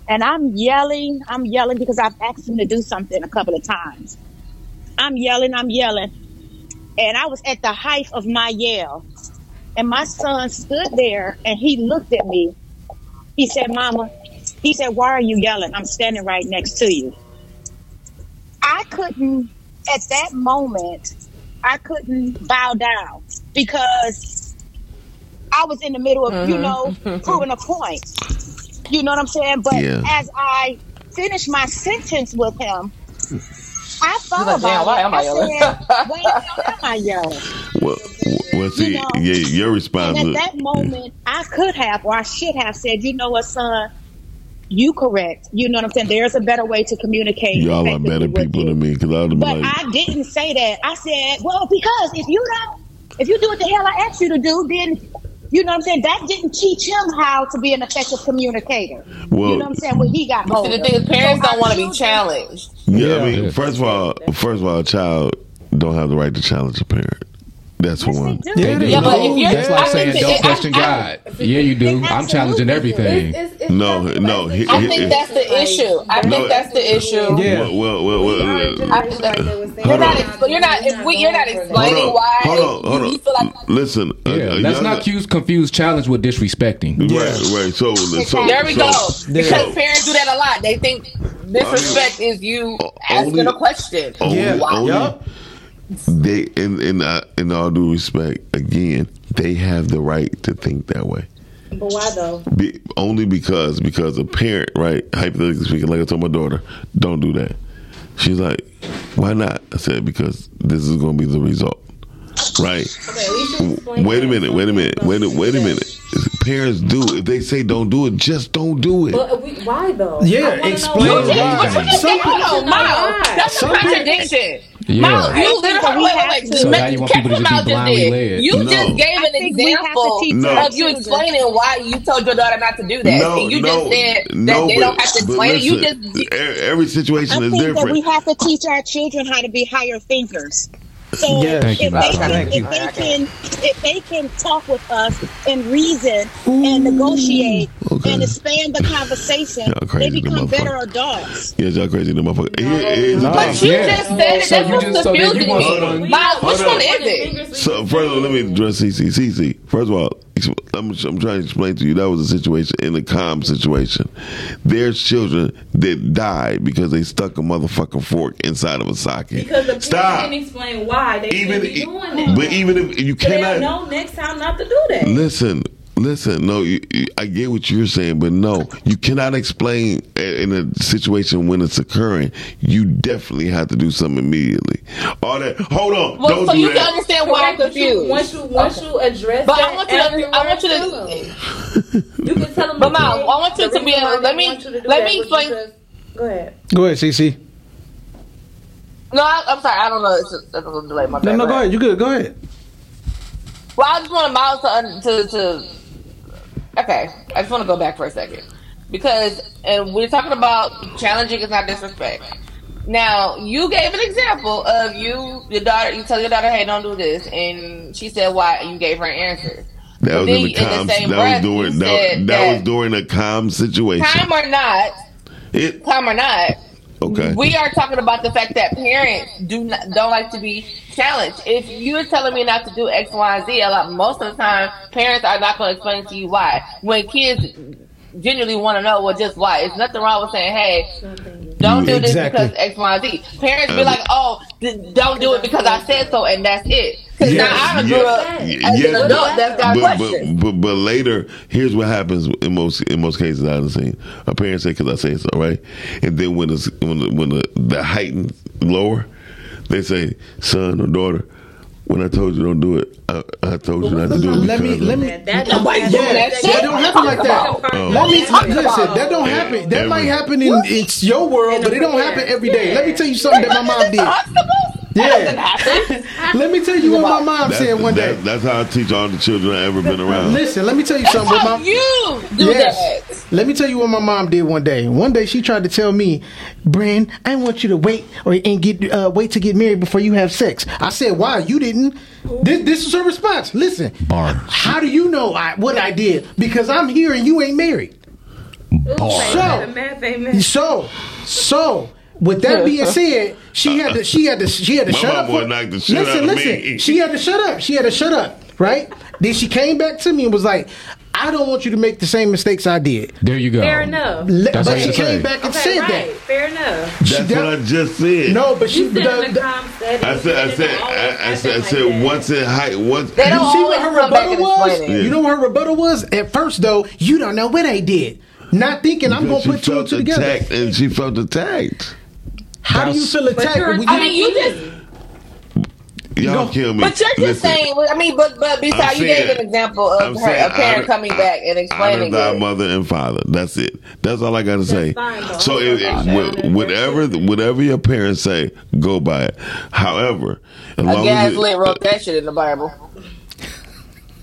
and I'm yelling. I'm yelling because I've asked him to do something a couple of times. I'm yelling. I'm yelling, and I was at the height of my yell, and my son stood there and he looked at me. He said, "Mama," he said, "Why are you yelling? I'm standing right next to you." I couldn't at that moment. I couldn't bow down because I was in the middle of, you know, mm-hmm. proving a point. You know what I'm saying? But Yeah. as I finished my sentence with him, I thought like, about why it. am I I yelling?" said, [LAUGHS] why the hell am I yelling? Well, well see, You know, yeah, your response. And at that moment, I could have or I should have said, you know what, son, you correct. You know what I'm saying? There's a better way to communicate. Y'all are better people you. than me because I would But like, I didn't say that. I said, well, because if you don't, if you do what the hell I asked you to do, then you know what I'm saying. That didn't teach him how to be an effective communicator. Well- you know what I'm saying. When he got See, older, the thing is, parents So don't want to be our children- challenged. yeah, I mean, first of all, first of all, a child don't have the right to challenge a parent. That's Yes, one. do. Yeah, they Yeah, but if you're, that's like I saying think don't that- question I- I- God. Yeah, you do. I'm challenging everything. It's, it's, it's No, no, like- he- I think that's the issue. I No, think that's the issue. Yeah. Well, well, well, well, Our uh, generation, I think like they were saying, You're not, we're you're not, we're we, you're not going for that. explaining hold on, why hold on, hold on. you feel like Listen, Yeah, a let's not confuse, confuse challenge with disrespecting. Right, right. So, so There we so, go. so- Because parents do that a lot. They think disrespect is you asking only- a question. Yeah. only Yup. They in in uh, in all due respect, again, they have the right to think that way. But why though? Be, only because because a parent, right? Hypothetically speaking, like I told my daughter, don't do that. She's like, why not? I said because this is going to be the result, right? Okay, at least you explain Wait a minute, wait a minute, wait a wait a minute. Parents do if they say don't do it, just don't do it. But we, why though? Yeah, explain know You why. what you just Some said, hold on, people- That's a Some people- contradiction. Yeah. Miles, you literally, But we wait, wait, wait. to- So Make- now you want people to just be blindly led. You No. just gave an think we have to example teach No. of you explaining why you told your daughter not to do that. no, and you no, just said that no, they but- don't have to explain it. You just every situation I is think that different. we have to teach our children how to be higher thinkers. So Yes. Thank you, if, they can, Thank if you. they can, if they can talk with us and reason and negotiate okay. and expand the conversation, they become motherfucker. better adults. Yeah, y'all crazy, the motherfucker. Here- here's the No. But you Yeah. just said it. So That's you what's just- so then you confusing want me. which one is it? So first of all, let me address CC. CC. First of all, ex- I'm, I'm trying to explain to you that was a situation in a calm situation. There's children that died because they stuck a motherfucking fork inside of a socket. Because the parents Stop. didn't explain why they Even, be doing that. but even if you so cannot know next time not to do that. listen. Listen, no, you, you, I get what you're saying, but no, you cannot explain in a situation when it's occurring. You definitely have to do something immediately. All that, hold on, Well, don't so do you that. can understand why I'm Correct, you- confused. Once you once you address But that, I want you to, I want you to, You can tell them. But Miles, I want you to be reason why able- let me- want you to do let me explain- Go ahead. Go ahead, CC. no, I, I'm sorry, I don't know. It's just, it's a little delay. My No, bad. no, go ahead. You good? Go ahead. Well, I just want Miles to, to to. Okay, I just want to go back for a second because, and we're talking about challenging is not disrespect. Now, you gave an example of you, your daughter. You tell your daughter, "Hey, don't do this," and she said, "Why?" And you gave her an answer. That was Then in the in the calm. that was during that, that was during a calm situation. Time or not, It time or not, okay. we are talking about the fact that parents do not, don't like to be challenged. If you're telling me not to do X, Y, and Z, a lot most of the time, parents are not going to explain to you why. When kids genuinely want to know, well, just why. It's nothing wrong with saying, hey, don't do this Exactly. because X, Y, and Z. Parents be Um, like, oh, th- don't do it because I said so, and that's it. Because Yes, now I grew yes, up y- as yes, an adult. That's got but, questions. but, but but later, here's what happens in most in most cases I've seen. A parent say, "Because I say so," right? And then when it's when the, when the, the heightened lower, they say, "Son or daughter." When I told you don't do it, I, I told you not to do it. Let me because let of- me. That don't Nobody's happen. that Yeah, shit. that don't happen like that. Oh. Let me oh. Talking listen. That don't happen. That Every- might happen in it's your world, but it don't happen every day. Let me tell you something that my mom did. Yeah. [LAUGHS] Let me tell you what my mom That's, said one day. that- that's how I teach all the children I've ever been around. Listen, let me tell you something. What How my, you do Yes. that? Let me tell you what my mom did one day. One day she tried to tell me, "Bran, I want you to wait or and get uh, wait to get married before you have sex." I said, "Why? You didn't." This, this is her response. Listen, Bars. how do you know I, what I did? Because I'm here and you ain't married. Bar. So, The math ain't math. so, so. With that being [LAUGHS] said, she had to, she had to, she had to My shut mom up. would for- the shit listen, out of listen. me. She had to shut up. She had to shut up. Right? Then she came back to me and was like, "I don't want you to make the same mistakes I did." There you go. Fair enough. Le- but she came say. back and Okay, said right. that. Fair enough. That's She what I just said. No, but she. Said the- in the- the calm setting. I said, I said, I, I said, I said, that. once it height, once. They you don't see what her rebuttal was? explain it. You know what her rebuttal was? At first, though, you don't know what I did. Not thinking I'm going to put two and two together. and she felt attacked. How do you That's- feel But attacked? you're when I mean, you just Y'all No, kill me. But you're just Listen, saying. I mean, but but I'm besides, you saying- gave an example I'm of her, saying a parent honor- coming back and explaining honor thy it. mother and father. That's it. That's all I got to say. fine, though. So I'm if, not if- saying wh- that. whatever whatever your parents say, go by it. However, as A long as it, gaslit wrote that shit in the Bible.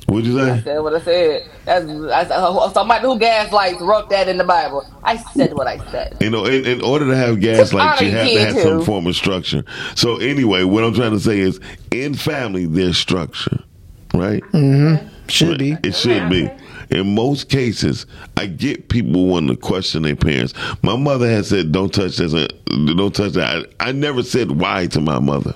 What'd you say? I Said what I said. That's I, said, somebody who gaslights wrote that in the Bible. I said what I said. You know, in, in order to have gaslight, you have to have kid, some form of structure. So anyway, what I'm trying to say is, in family, there's structure, right? should be. It should be. In most cases, I get people wanting to question their parents. My mother has said, "Don't touch this. uh, Don't touch that." I, I never said why to my mother.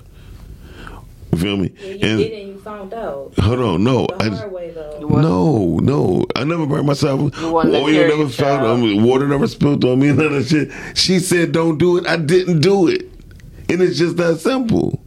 You feel me? Yeah, you and did and you found out. hold on, no, The I, hard way though. no, no. I never burned myself. You Oil never found on me. Water never spilled on me. [LAUGHS] None of that shit. She said, "Don't do it." I didn't do it, and it's just that simple.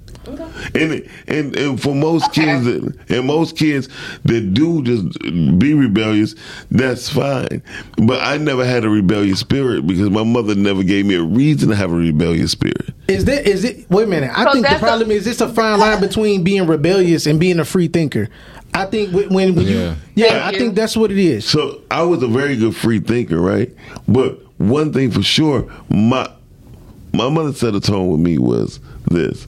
And, and and for most kids, that, and most kids that do just be rebellious, that's fine. But I never had a rebellious spirit because my mother never gave me a reason to have a rebellious spirit. Is that is it? Wait a minute. I So think the that's problem is it's a fine line between being rebellious and being a free thinker. I think when, when you, Yeah. yeah, Thank I think that's what it is. So I was a very good free thinker, right? But one thing for sure, my my mother set a tone with me was this: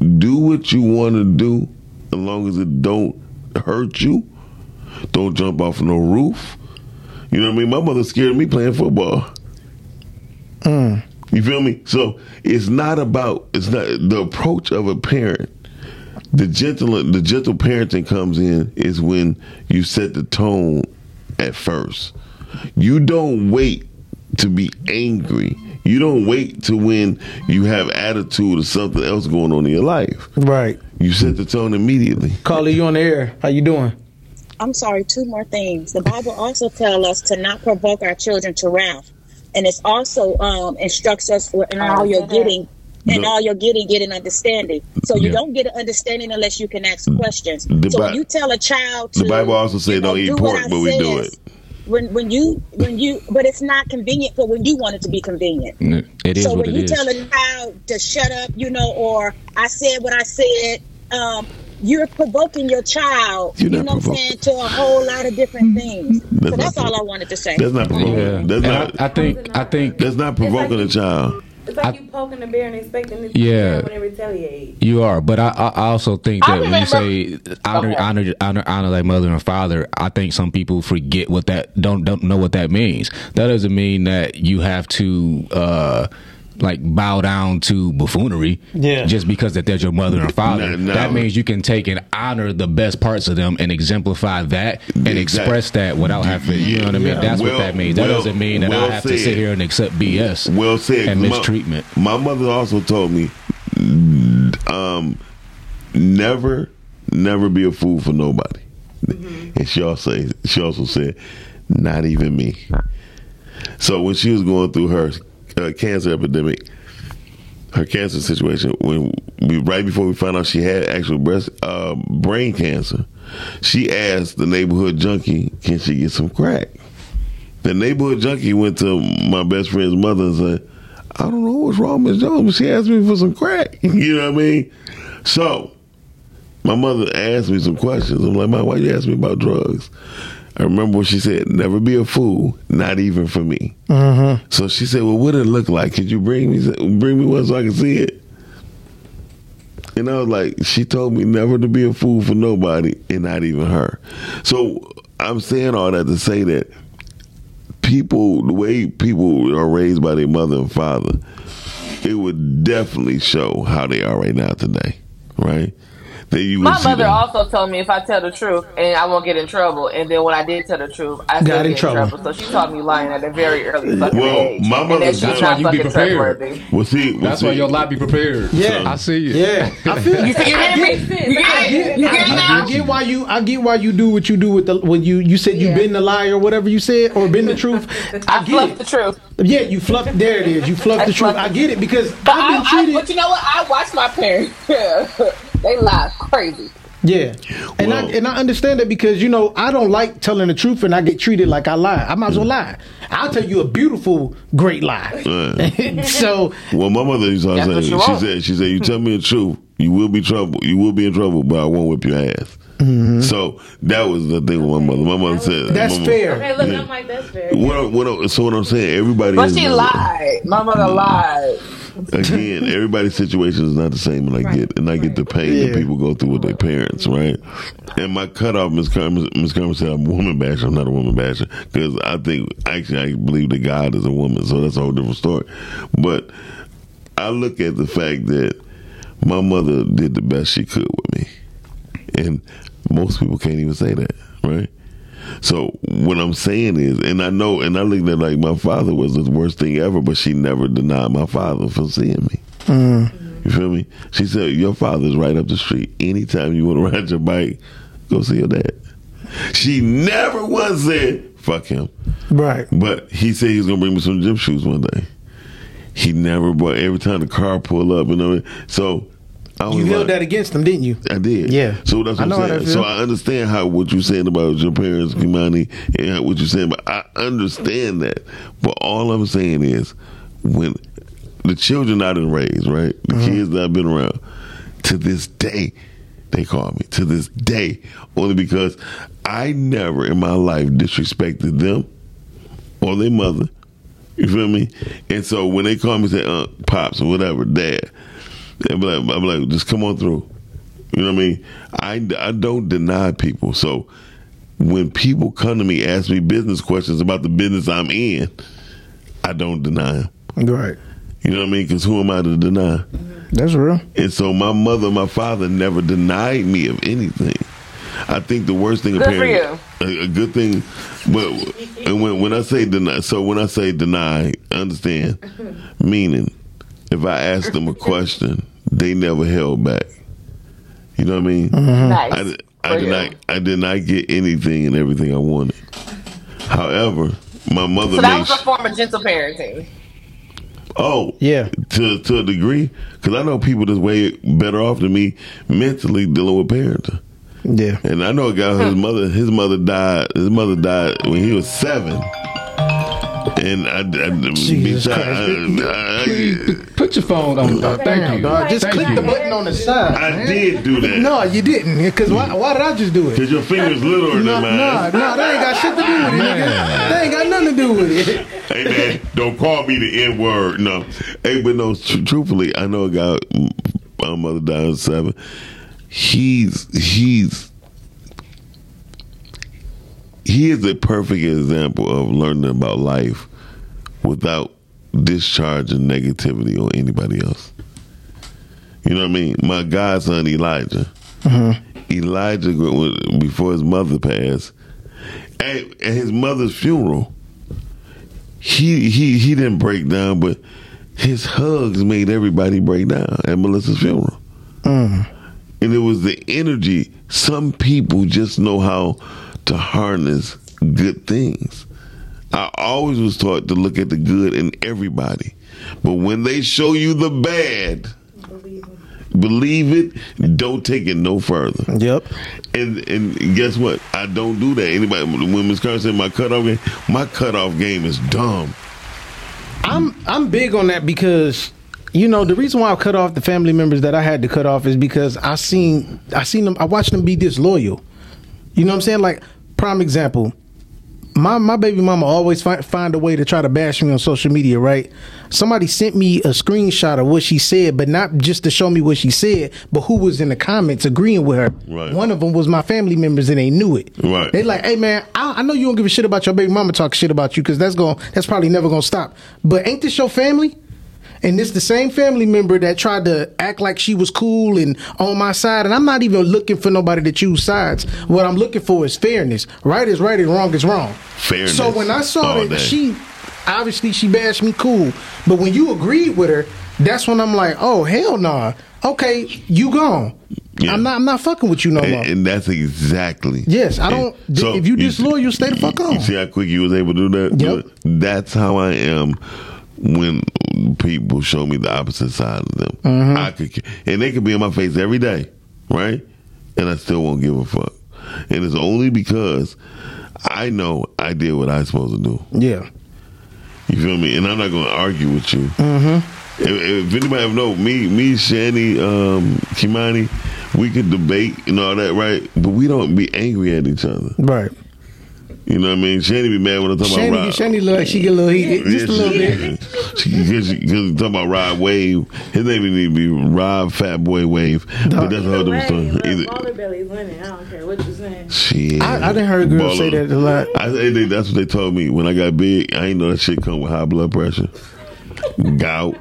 do what you want to do, as long as it don't hurt you. Don't jump off no roof. You know what I mean? My mother scared me playing football. Mm. You feel me? So it's not about it's not the approach of a parent. The gentle the gentle parenting comes in is when you set the tone at first. You don't wait to be angry. You don't wait to when you have attitude or something else going on in your life. Right. You set the tone immediately. Carly, you on the air? How you doing? I'm sorry, two more things. The Bible also tells us to not provoke our children to wrath. And it's also um, instructs us for in all you're getting, and No. all you're getting, get an understanding. So you Yeah. don't get an understanding unless you can ask questions. The so Bi- you tell a child to The Bible also say you know, don't eat do pork, I but we do it. When when you when you but it's not convenient for when you want it to be convenient. It is so what when it you is. tell a child to shut up, you know, or I said what I said, um, you're provoking your child, You're you not know what I'm saying, to a whole lot of different things. That's so that's not all I wanted to say. That's not provoking. Yeah, That's And not. I, I think I think that's not provoking a child. It's like I- you poking the bear and expecting it to Yeah. yeah. when it retaliate. You are, but I, I I also think I that when you say honor, Okay. honor, honor, honor thy mother and father, I think some people forget what that don't don't know what that means. That doesn't mean that you have to uh like bow down to buffoonery, Yeah. just because that they're your mother and father. No, no. That means you can take and honor the best parts of them and exemplify that and Exactly. express that without having. You know what I mean? That's Well- what that means. That well- doesn't mean that well I have to sit here and accept BS Well said. and My- mistreatment. My, mother also told me, um, never, never be a fool for nobody. And she also she also said, not even me. So when she was going through her uh, cancer epidemic, her cancer situation, when we right before we found out she had actual breast uh, brain cancer, she asked the neighborhood junkie, "Can she get some crack?" The neighborhood junkie went to my best friend's mother and said, I don't know what's wrong, Miss Jones, but she asked me for some crack. [LAUGHS] you know what I mean? So, my mother asked me some questions. I'm like, Mom, why you ask me about drugs? I remember what she said, never be a fool, not even for me. Mm-hmm. So she said, well, what it look like? Could you bring me bring me one so I can see it? And I was like, she told me never to be a fool for nobody and not even her. So I'm saying all that to say that people, the way people are raised by their mother and father, it would definitely show how they are right now today, right? That you would My see mother them. also told me if I tell the truth and I won't get in trouble. And then when I did tell the truth, I still Got get in in trouble. trouble. So she taught me lying at a very early fucking Well, age. my and mother that That's why you be prepared. trustworthy. Well, see, well, That's why see, your lot be prepared. Yeah. I see you. Yeah, [LAUGHS] I feel. You, you hear me? You get it? You get? I get why you. I get why you do what you do with the when you you said you Yeah. been the lie or whatever you said or been the truth. [LAUGHS] I I get it. the truth. Yeah, you fluffed. There it is. You fluffed I the truth. I get it because But, I, I've been I, treated. but you know what? I watch my parents. [LAUGHS] they lie crazy. Yeah, and I and I understand that because you know I don't like telling the truth and I get treated like I lie. I might as well lie. I'll tell you a beautiful, great lie. [LAUGHS] so Well, my mother used to That's say, what she want. said, she said, you tell me the truth, you will be trouble, you will be in trouble, but I won't whip your ass. So that was the thing with my mother. My mother said, Mm-hmm. that's my mother- fair. Okay, look, Yeah. I'm like, that's fair. What, what, so what I'm saying, everybody. But is- she lied. My mother lied. [LAUGHS] Again, everybody's situation is not the same, and I Right, get and I get the pain Yeah. that people go through with their parents, right? And my cutoff, Miss Carmen, Miss Carmen said, "I'm a woman basher. I'm not a woman basher because I think actually I believe that God is a woman, so that's a whole different story. But I look at the fact that my mother did the best she could with me, and most people can't even say that, right? So what I'm saying is, and I know, and I look at like my father was the worst thing ever, but she never denied my father from seeing me. Mm. You feel me? She said, "Your father's right up the street. Anytime you want to [LAUGHS] ride your bike, go see your dad." She never once said, "Fuck him," Right. but he said he was gonna bring me some gym shoes one day. He never bought. Every time the car pull up, you know. So You held that against them, didn't you? I did. Yeah. So that's I what know I'm saying. So I understand how what you're saying about your parents, Kimani, and what you're saying, but I understand that. But all I'm saying is when the children I didn't raise, right? The Mm-hmm. kids that I've been around, to this day, they call me. To this day. Only because I never in my life disrespected them or their mother. You feel me? And so when they call me say, uh, pops or whatever, dad, they be like, I'm like, just come on through. You know what I mean? I, I don't deny people. So when people come to me, ask me business questions about the business I'm in, I don't deny them. Right. You know what I mean? Because who am I to deny? That's real. And so my mother, my father never denied me of anything. I think the worst thing a Good for parent, a, a good thing, but and when when I say deny, so when I say deny, understand, [LAUGHS] meaning if I asked them a question, they never held back. You know what I mean? Mm-hmm. Nice. I, did- I did you. not I did not get anything and everything I wanted. However, my mother So that made was a sh- form of gentle parenting. oh Yeah. to to a degree because I know people that's way better off than me mentally dealing with parenting. Yeah. And I know a guy whose hmm. mother his mother died his mother died when he was seven. And I, I, Jesus I- Christ. I- I- put your phone on. Uh, thank you. Dog, just Thank click you. the button on the side. I man. did do that. No, you didn't. Because why, why did I just do it? Cause your fingers littler No, than no, mine. no, that ain't got shit to do with it, nigga. That ain't got nothing to do with it. [LAUGHS] Hey man, don't call me the N word. No. Hey, but no. Tr- truthfully, I know a guy. My mother died at seven. He's he's he is a perfect example of learning about life without discharging negativity on anybody else. You know what I mean? My godson Elijah. Mm-hmm. Elijah, before his mother passed, at, at his mother's funeral, he he he didn't break down, but his hugs made everybody break down at Melissa's funeral. Mm. And it was the energy. Some people just know how to harness good things. I always was taught to look at the good in everybody. But when they show you the bad, believe it, Believe it don't take it no further. Yep. And and guess what? I don't do that. Anybody when Miss Carter said my cutoff game, my cutoff game is dumb. I'm I'm big on that because you know the reason why I cut off the family members that I had to cut off is because I seen I seen them I watched them be disloyal. You know what I'm saying? Like prime example. My my baby mama always find find a way to try to bash me on social media, right? Somebody sent me a screenshot of what she said, but not just to show me what she said, but who was in the comments agreeing with her. Right. One of them was my family members, and they knew it. Right. They like, hey man, I, I know you don't give a shit about your baby mama talking shit about you because that's going that's probably never gonna stop. But ain't this your family? And it's the same family member that tried to act like she was cool and on my side. And I'm not even looking for nobody to choose sides. What I'm looking for is fairness. Right is right and wrong is wrong. Fairness So when I saw that she obviously she bashed me cool, but when you agreed with her, that's when I'm like, oh hell nah. Okay, you gone. Yeah. I'm not. I'm not fucking with you no more. And, and that's exactly. Yes, I don't. And so if you disloyal, you stay the fuck You see how quick you was able to do that? Yep. That's how I am when people show me the opposite side of them. Mm-hmm. I could, and they could be in my face every day, right? And I still won't give a fuck. And it's only because I know I did what I was supposed to do. Yeah. You feel me? And I'm not going to argue with you. Mm-hmm. If, if anybody ever know me, me, Shani, um, Kimani, we could debate and all that, right? But we don't be angry at each other. Right. You know what I mean? She Shani be mad when I talk Shani, about Rob. Shani look like she get a little heated, just a little bit. Because you talking about Rod Wave, his name need to be Rob Fat Boy Wave. But that's how Either uh, them story. way, look, Either, Baller Belly's winning. I don't care what you're saying. shit. I, I didn't heard girls say Baller. that a lot. I, they, they- that's what they told me when I got big. I ain't know that shit come with high blood pressure, gout.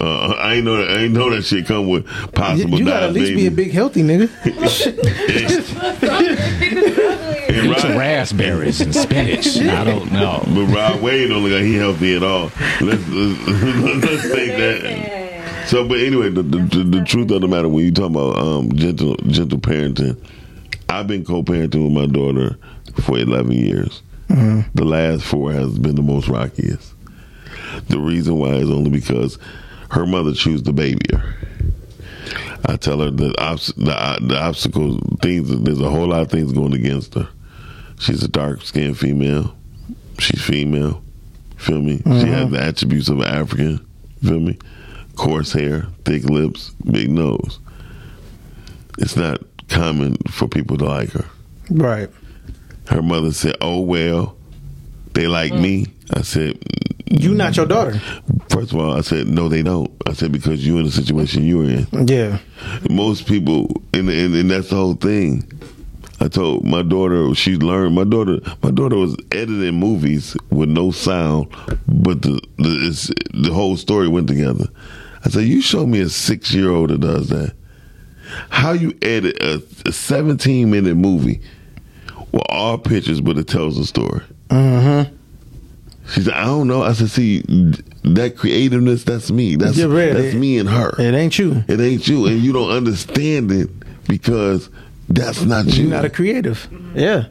Uh, I ain't know that. I ain't know that shit come with possible you gotta at least be a big healthy nigga. [LAUGHS] And Eat your raspberries and spinach. I don't know. But Rod Wave don't look like he healthy at all. Let's let's, [LAUGHS] let's take that. So, but anyway, the, the, the, the truth of the matter when you talk about um, gentle gentle parenting, I've been co-parenting with my daughter for eleven years. The last four has been the most rockiest. The reason why is only because her mother choose to baby her. I tell her that the, uh, the obstacle things. There's a whole lot of things going against her. She's a dark skinned female. She's female. Feel me? She mm-hmm. has the attributes of an African. Feel me? Coarse hair, thick lips, big nose. It's not common for people to like her. Right. Her mother said, "Oh well, they like me." I said, You not your daughter. first of all, I said, "No, they don't." I said because you're in the situation you're in. Yeah. most people and, and and that's the whole thing i told my daughter she learned my daughter my daughter was editing movies with no sound but the the, it's, the whole story went together i said you show me a six year old that does that how you edit a, a 17 minute movie with all pictures but it tells a story Mm-hmm. she said i don't know i said see that creativeness that's me that's, Yeah, right. that's me and her It ain't you. it ain't you, and you don't understand it because that's not you. You're not a creative. Yeah.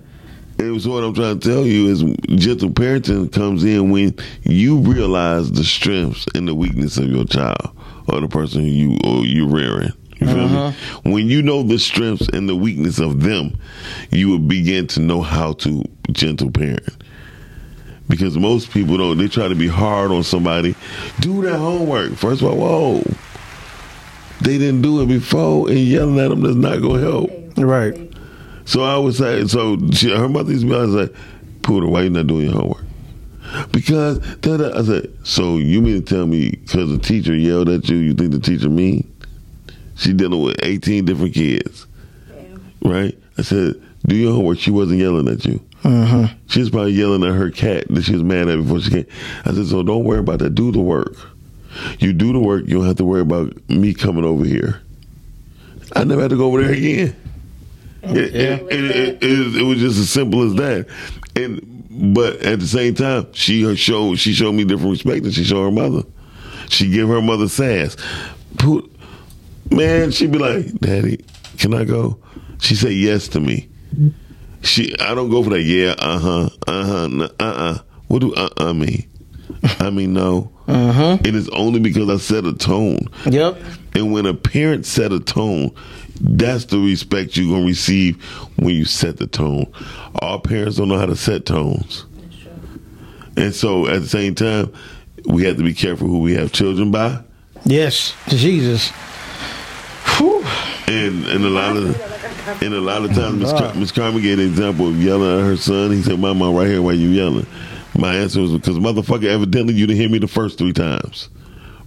and so what I'm trying to tell you is gentle parenting comes in when you realize the strengths and the weakness of your child or the person you or you're rearing. You feel me? When you know the strengths and the weakness of them, you will begin to know how to gentle parent. Because most people don't. They try to be hard on somebody. Do their homework first of all. Whoa, they didn't do it before, and yelling at them is not going to help. Right. So I would say, so she, her mother used to be like, Pooter, why you not doing your homework? Because da, da. I said, so you mean to tell me because the teacher yelled at you, you think the teacher mean? She dealing with 18 different kids, right? I said, do your homework. She wasn't yelling at you. Mm-hmm. She was probably yelling at her cat that she was mad at before she came. I said, so don't worry about that. Do the work. You do the work. You don't have to worry about me coming over here. I never had to go over there again. It, it, it, it, it, was just as simple as that. And but at the same time, she showed she showed me different respect than she showed her mother. She give her mother sass. Man, she'd be like, "Daddy, can I go?" She said yes to me. She, I don't go for that. Yeah, uh huh, uh huh, uh uh. What do uh uh mean? I mean no. Uh huh. It is only because I set a tone. Yep. And when a parent set a tone, that's the respect you're gonna receive when you set the tone. All parents don't know how to set tones. And so at the same time, we have to be careful who we have children by. Yes. Jesus. Whew. And and a lot of and a lot of times Miss Car- ah. Carmen gave an example of yelling at her son. He said, My mom right here, why you yelling? My answer was because motherfucker evidently you didn't hear me the first three times.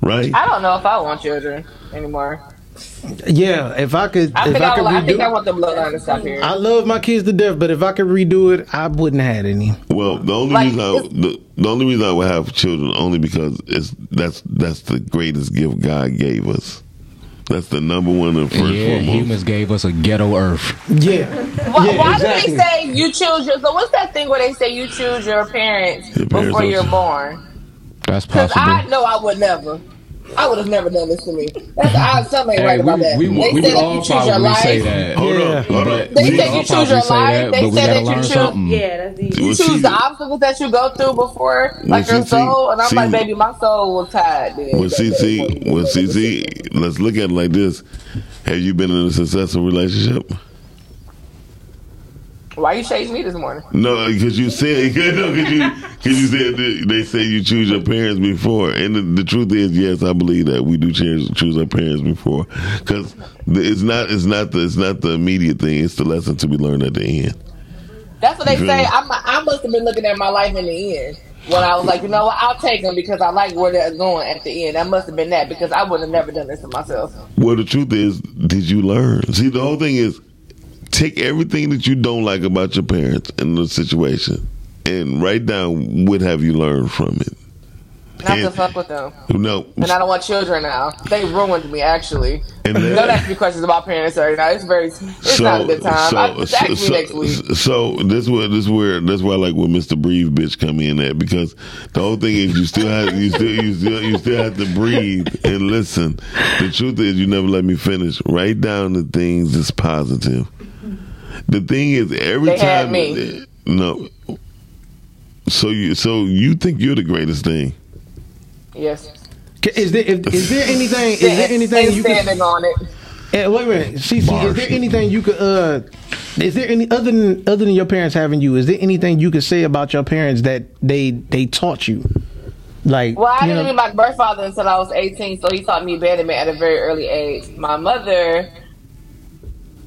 Right? I don't know if I want children anymore. Yeah. If I could, I if think I I, could I, think I want the bloodline to stop here. I love my kids to death, but if I could redo it, I wouldn't have had any. Well, the only Like, reason I, the, the only reason I would have children only because it's that's that's the greatest gift God gave us. That's the number one and first yeah, foremost. humans gave us a ghetto Earth. Yeah. Why, Yeah, why exactly. do they say you choose your? So what's that thing where they say you choose your parents Your parents before you're born? That's Because possible. I know I would never. I would have never done this to me. That's odd. Something ain't Hey, right we, about that. we, they we said would that all you choose your probably say life. that. Hold Yeah. on, hold on. They We said you choose your life. that, They said that you choose- something. Yeah, that's deep. You choose see- the obstacles that you go through before, like Well, your see, soul. And I'm see- like, baby, my soul was tired. Then. Well, CC, well, CC, let's look at it like this. Have you been in a successful relationship? Why you shading me this morning? No, because you said, [LAUGHS] no, because you, cause you said they say you choose your parents before, and the, the truth is, yes, I believe that we do choose, choose our parents before, because it's not, it's not the, it's not the immediate thing; it's the lesson to be learned at the end. That's what they Really? say. I'm, I must have been looking at my life in the end when I was like, you know what, I'll take them because I like where they're going at the end. That must have been that because I would have never done this to myself. Well, the truth is, did you learn? See, the whole thing is, take everything that you don't like about your parents in the situation, and write down what have you learned from it. Not to fuck with them. No, And I don't want children now. They ruined me, actually. And then- Don't ask me questions about parents right now. It's very, it's not a good time. I, just ask me next week. So this where this where that's where I like when Mr. Breathe bitch come in at because the whole thing is you still have you still you still you still have to breathe and listen. The truth is you never let me finish. Write down the things that's positive. The thing is every They had time me. no. So you so you think you're the greatest thing? Yes. Is there if, is there anything? Is there anything Stand- you can? standing on it. Eh, wait a minute, CC. Is there anything you could? uh Is there any other than other than your parents having you? Is there anything you could say about your parents that they they taught you? Like, Well, I didn't know- meet my birth father until I was 18, so he taught me abandonment at a very early age. My mother,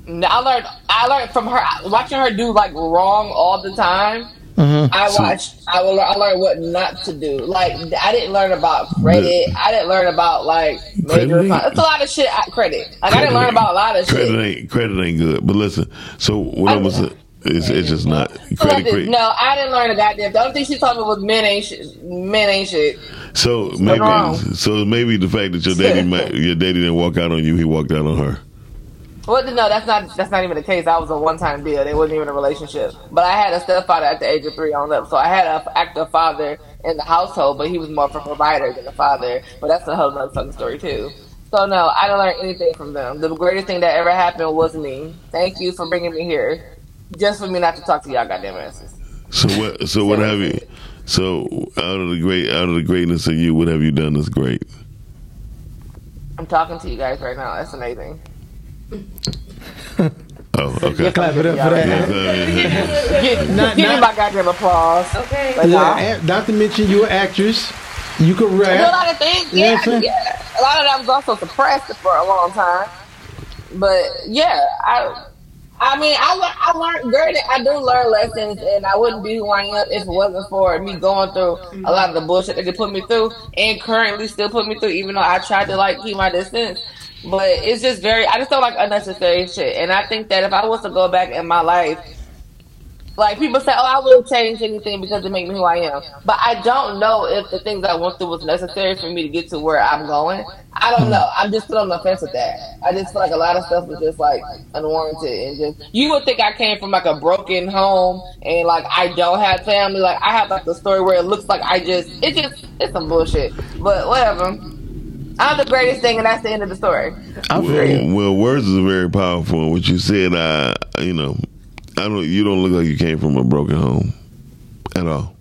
I learned, I learned from her watching her do like wrong all the time. Uh-huh. I watched, I will, I learned what not to do. Like I didn't learn about credit. I didn't learn about like major. It's a lot of shit. I, credit. Like I didn't learn about a lot of credit shit. ain't credit ain't good. But listen, so what gonna say is it's just not So credit. this, credit. no, I didn't learn a goddamn. The only thing she taught me was men ain't shit. Men ain't shit. So maybe, so maybe the fact that your daddy, [LAUGHS] might, your daddy didn't walk out on you, he walked out on her. Well, no, that's not that's not even the case. I was a one time deal. It wasn't even a relationship. But I had a stepfather at the age of three on up, so I had an active father in the household, but he was more of a provider than a father. But that's a whole nother fucking story too. So no, I didn't learn anything from them. The greatest thing that ever happened was me. Thank you for bringing me here, just for me not to talk to y'all goddamn asses. So what? So what have you? So out of the great, out of the greatness of you, what have you done that's great? I'm talking to you guys right now. That's amazing. Oh, okay. Clap it up for that. Give, [LAUGHS] Not- give me my goddamn applause. Okay. Like, Yeah, nah. a- not to mention you're an actress. You can I do a lot of things. You Yeah, what I'm saying? yeah. A lot of that was also suppressed for a long time. But yeah, I. I mean, I, le- I learned great. I do learn lessons, and I wouldn't be who I am if it wasn't for me going through a lot of the bullshit that they put me through, and currently still put me through. Even though I tried to like keep my distance, but it's just very. I just don't like unnecessary shit, and I think that if I was to go back in my life like people say, "Oh, I wouldn't change anything because it made me who I am." But I don't know if the things I went through was necessary for me to get to where I'm going. I don't know. I'm just still on the fence with that. I just feel like a lot of stuff was just like unwarranted and just. You would think I came from like a broken home and like I don't have family. Like I have like the story where it looks like I just. It just it's some bullshit. But whatever. I'm the greatest thing, and that's the end of the story. I feel you. Well, well, words is very powerful. What you said, I, you know, I don't. You don't look like you came from a broken home at all.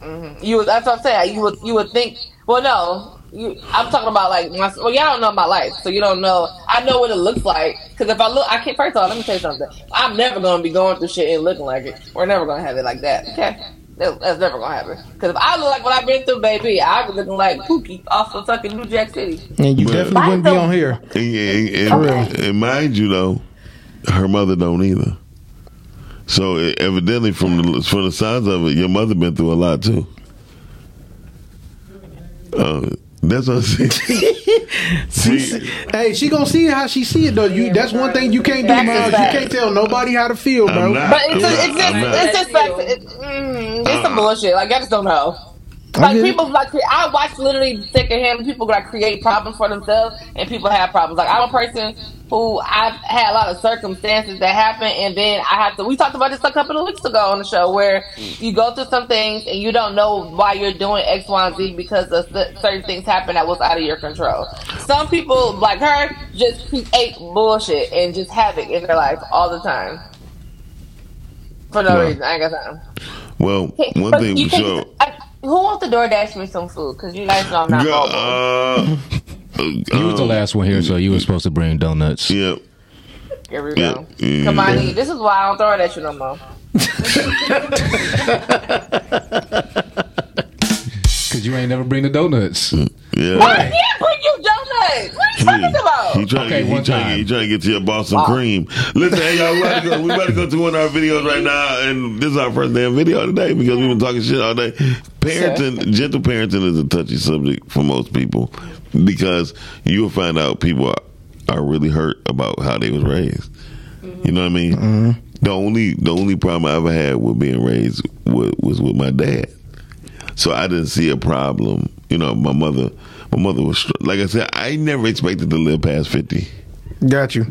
Mm-hmm. You would, that's what I'm saying. You would you would think. Well, no. You, I'm talking about like my. Well, y'all don't know my life, so you don't know. I know what it looks like. Because if I look, I can't. First of all, let me tell you something. I'm never gonna be going through shit and looking like it. We're never gonna have it like that. Okay. That- That's never gonna happen. Because if I look like what I've been through, baby, I was looking like Pookie off of fucking New Jack City. And you But- definitely wouldn't be on here. And, and, and, and mind you, though, her mother don't either. So evidently, from the from the signs of it, your mother been through a lot too. Uh, that's what I'm saying. [LAUGHS] [LAUGHS] See, Hey, she gonna see it how she see it though. You that's one thing you can't do, Facts is Miles. You can't tell nobody how to feel, bro. Not. But it's just, I'm it's just, not- it's just like, it, mm, it's some bullshit. Like I just don't know. Like it. people like I watch literally of. People like create problems for themselves, and people have problems. Like I'm a person who I've had a lot of circumstances that happen, and then I have to. We talked about this a couple of weeks ago on the show, where mm. you go through some things and you don't know why you're doing X, Y, and Z because of certain things happen that was out of your control. Some people like her just create bullshit and just havoc in their life all the time for no Well, reason. I ain't got time. Well, one thing for sure. I- who wants to DoorDash me some food? Because you guys know I'm not Girl, uh, You was the um, last one here, so you were supposed to bring donuts. yeah. Here we yeah, go. yeah. Mm-hmm. Come on, this is why I don't throw it at you no more. [LAUGHS] Cause you ain't never bring the donuts. Mm, yeah. I can't bring you donuts. What are you talking about? He trying, Okay, to, he, one trying, time. he trying to get to your Boston cream. Listen, hey y'all, we about, to go, we about to go to one of our videos right now, and this is our first damn video today because we've been talking shit all day. Parenting, gentle parenting is a touchy subject for most people because you will find out people are, are really hurt about how they was raised. Mm-hmm. You know what I mean? Mm-hmm. The only the only problem I ever had with being raised was, was with my dad. So I didn't see a problem. You know, my mother, my mother was like I said. I never expected to live past fifty. Got you.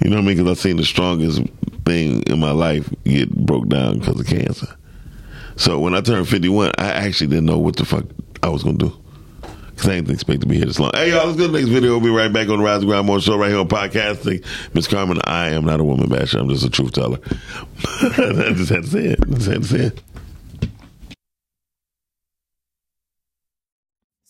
You know what I mean? Because I seen the strongest thing in my life get broke down because of cancer. So when I turned fifty one, I actually didn't know what the fuck I was gonna do. Cause I didn't expect to be here this long. Hey y'all, let's go to the next video. We'll be right back on the Rise and Grind More show right here on Podcastic. Miss Carmen, I am not a woman basher. I'm just a truth teller. [LAUGHS] I just had to say it. I just had to say it.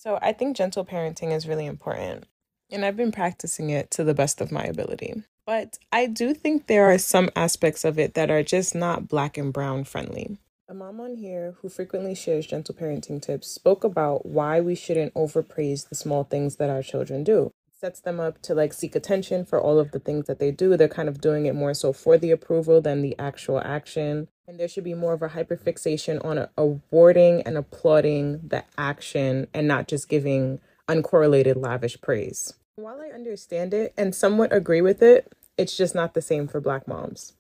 So I think gentle parenting is really important. And I've been practicing it to the best of my ability. But I do think there are some aspects of it that are just not black and brown friendly. A mom on here who frequently shares gentle parenting tips spoke about why we shouldn't overpraise the small things that our children do. It sets them up to like seek attention for all of the things that they do. They're kind of doing it more so for the approval than the actual action. And there should be more of a hyperfixation on awarding and applauding the action and not just giving uncorrelated lavish praise. While I understand it and somewhat agree with it, it's just not the same for black moms.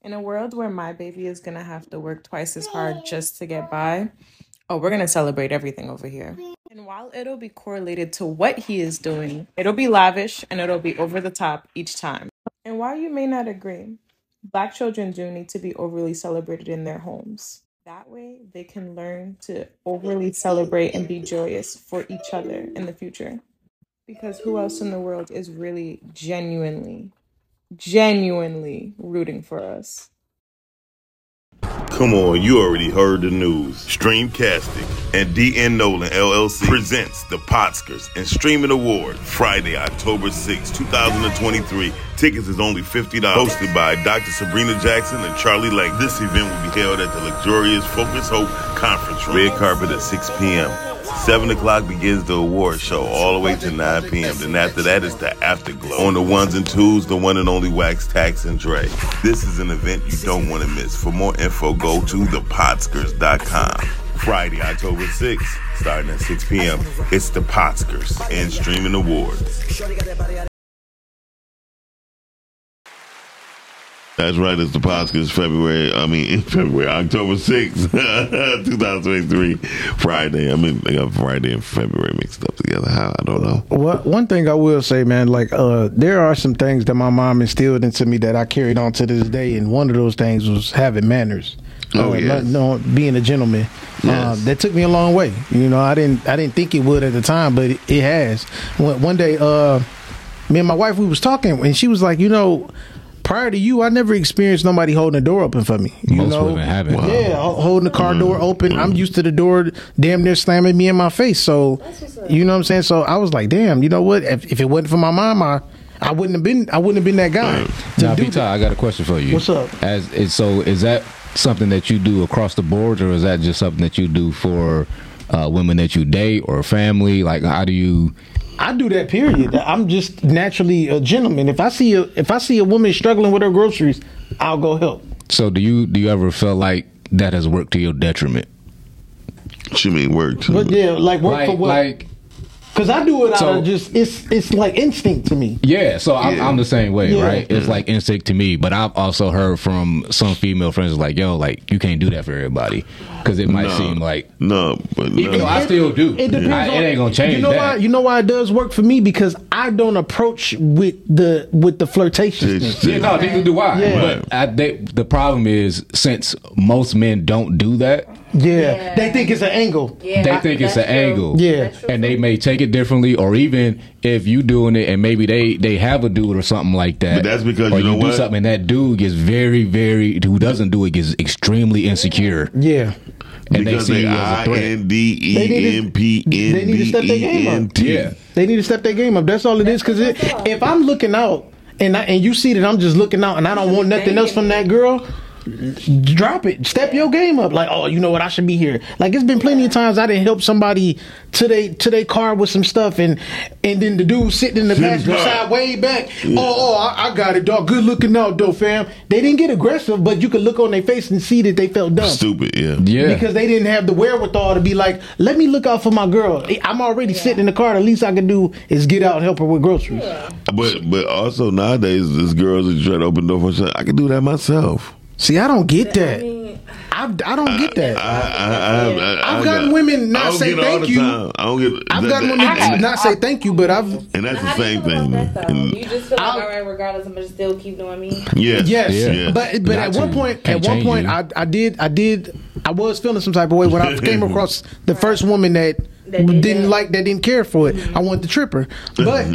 In a world where my baby is gonna have to work twice as hard just to get by, oh, we're gonna celebrate everything over here. And while it'll be correlated to what he is doing, it'll be lavish and it'll be over the top each time. And while you may not agree, black children do need to be overly celebrated in their homes. That way, they can learn to overly celebrate and be joyous for each other in the future. Because who else in the world is really genuinely, genuinely rooting for us? Come on, you already heard the news. Streamcasting and DN Nolan LLC presents the Potskers and Streaming Award Friday, October 6, 2023. Tickets is only $50. Hosted by Dr. Sabrina Jackson and Charlie Lang. This event will be held at the luxurious Focus Hope Conference Room. Red carpet at 6 p.m. 7 o'clock begins the award show all the way to 9 p.m. Then after that is the afterglow. On the ones and twos, the one and only Wax Tax and Dre. This is an event you don't want to miss. For more info, go to thepotskers.com. Friday, October 6th, starting at 6 p.m. It's the Potskers and Streaming Awards. That's right, it's the Potskers February, I mean, [LAUGHS] in February, October 6th, [LAUGHS] 2023, Friday. I mean, they got Friday and February mixed up together. How? I don't know. What one thing I will say, man, like uh, there are some things that my mom instilled into me that I carried on to this day, and one of those things was having manners. Oh, uh, yes. no, being a gentleman. Uh, Yes. that took me a long way. You know, I didn't I didn't think it would at the time, but it, it has. One, one day, uh, me and my wife we was talking, and she was like, you know. Prior to you, I never experienced nobody holding the door open for me. You Most know, women haven't. Wow. Yeah, holding the car Mm. door open. I'm used to the door damn near slamming me in my face. So, you know what I'm saying. So I was like, damn, you know what? If, if it wasn't for my mom, I, I wouldn't have been. I wouldn't have been that guy. to Now, do Peter, that. I got a question for you. What's up? As is, so, is that something that you do across the board, or is that just something that you do for uh, women that you date or family? Like, how do you? I do that. Period. I'm just naturally a gentleman. If I see a if I see a woman struggling with her groceries, I'll go help. So, do you do you ever feel like that has worked to your detriment? She mean work too. But yeah, like work Like, for what? like, Because I do it out So- of just it's it's like instinct to me. yeah. So I'm, Yeah. I'm the same way, Yeah. right? It's like instinct to me. But I've also heard from some female friends like, "Yo, like you can't do that for everybody," because it might No. seem like no, but no. even though I still do. It depends. I- on, it ain't gonna change You know that. why? You know why it does work for me because I don't approach with the with the flirtation. Yeah, no, neither do I. Yeah. But I, they, the problem is, since most men don't do that, Yeah. they think it's an angle. Yeah, they think it's an true. angle. Yeah. And they may take it differently, or even if you doing it and maybe they they have a dude or something like that. But that's because or you know do what? something and that dude gets very, very who doesn't do it gets extremely insecure, Yeah. and they because see they you as a I threat. They need E to- N P they N need to D step their E game up. Yeah. They need to step their game up. That's all it is. Because if I'm looking out and I, and you see that I'm just looking out and I don't want nothing else from that girl, drop it. Step your game up. Like, oh, you know what? I should be here. Like, it's been plenty of times I didn't help somebody to they to their car with some stuff, and and then the dude sitting in the Sit passenger side way back. Oh, oh, I, I got it, dog. Good looking out, though, fam. They didn't get aggressive, but you could look on their face and see that they felt dumb. Stupid, yeah. yeah, Because they didn't have the wherewithal to be like, let me look out for my girl. I'm already sitting in the car. The least I can do is get out and help her with groceries. But but also nowadays, there's girls that try to open the door for shit. I can do that myself. See, I don't get I that. mean, I, I don't get that. I, I, I, I, I've I gotten got- women not say get it all thank you. time. I don't get. I've that- gotten women I- not say thank you, but I've and that's the how do you same thing. that, You just feel like, I'll- all right, regardless, I'm gonna still keep doing me. yes, yes, Yeah. but but Not at one point, at one point. I I did I did I was feeling some type of way when I came [LAUGHS] across the first woman that. That did didn't that. like that didn't care for it. I want the tripper, but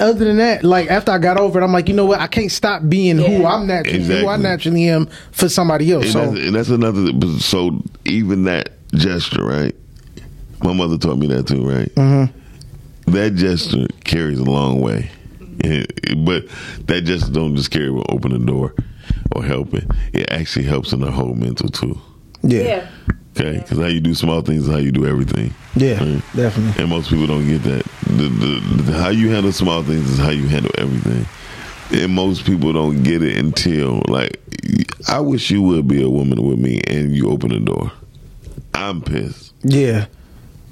other than that, like after I got over it, I'm like, you know what? I can't stop being who I'm naturally, who I naturally am for somebody else. And, So that's, and that's another. So even that gesture, right? My mother taught me that too, right? Mm-hmm. That gesture carries a long way, Yeah, but that gesture don't just carry with open the door or helping. It actually helps in the whole mental too. Yeah, Yeah. Okay, because how you do small things is how you do everything. yeah, Right. definitely. And most people don't get that. The, the, the, how you handle small things is how you handle everything. And most people don't get it until like, I wish you would be a woman with me and you open the door. I'm pissed. Yeah,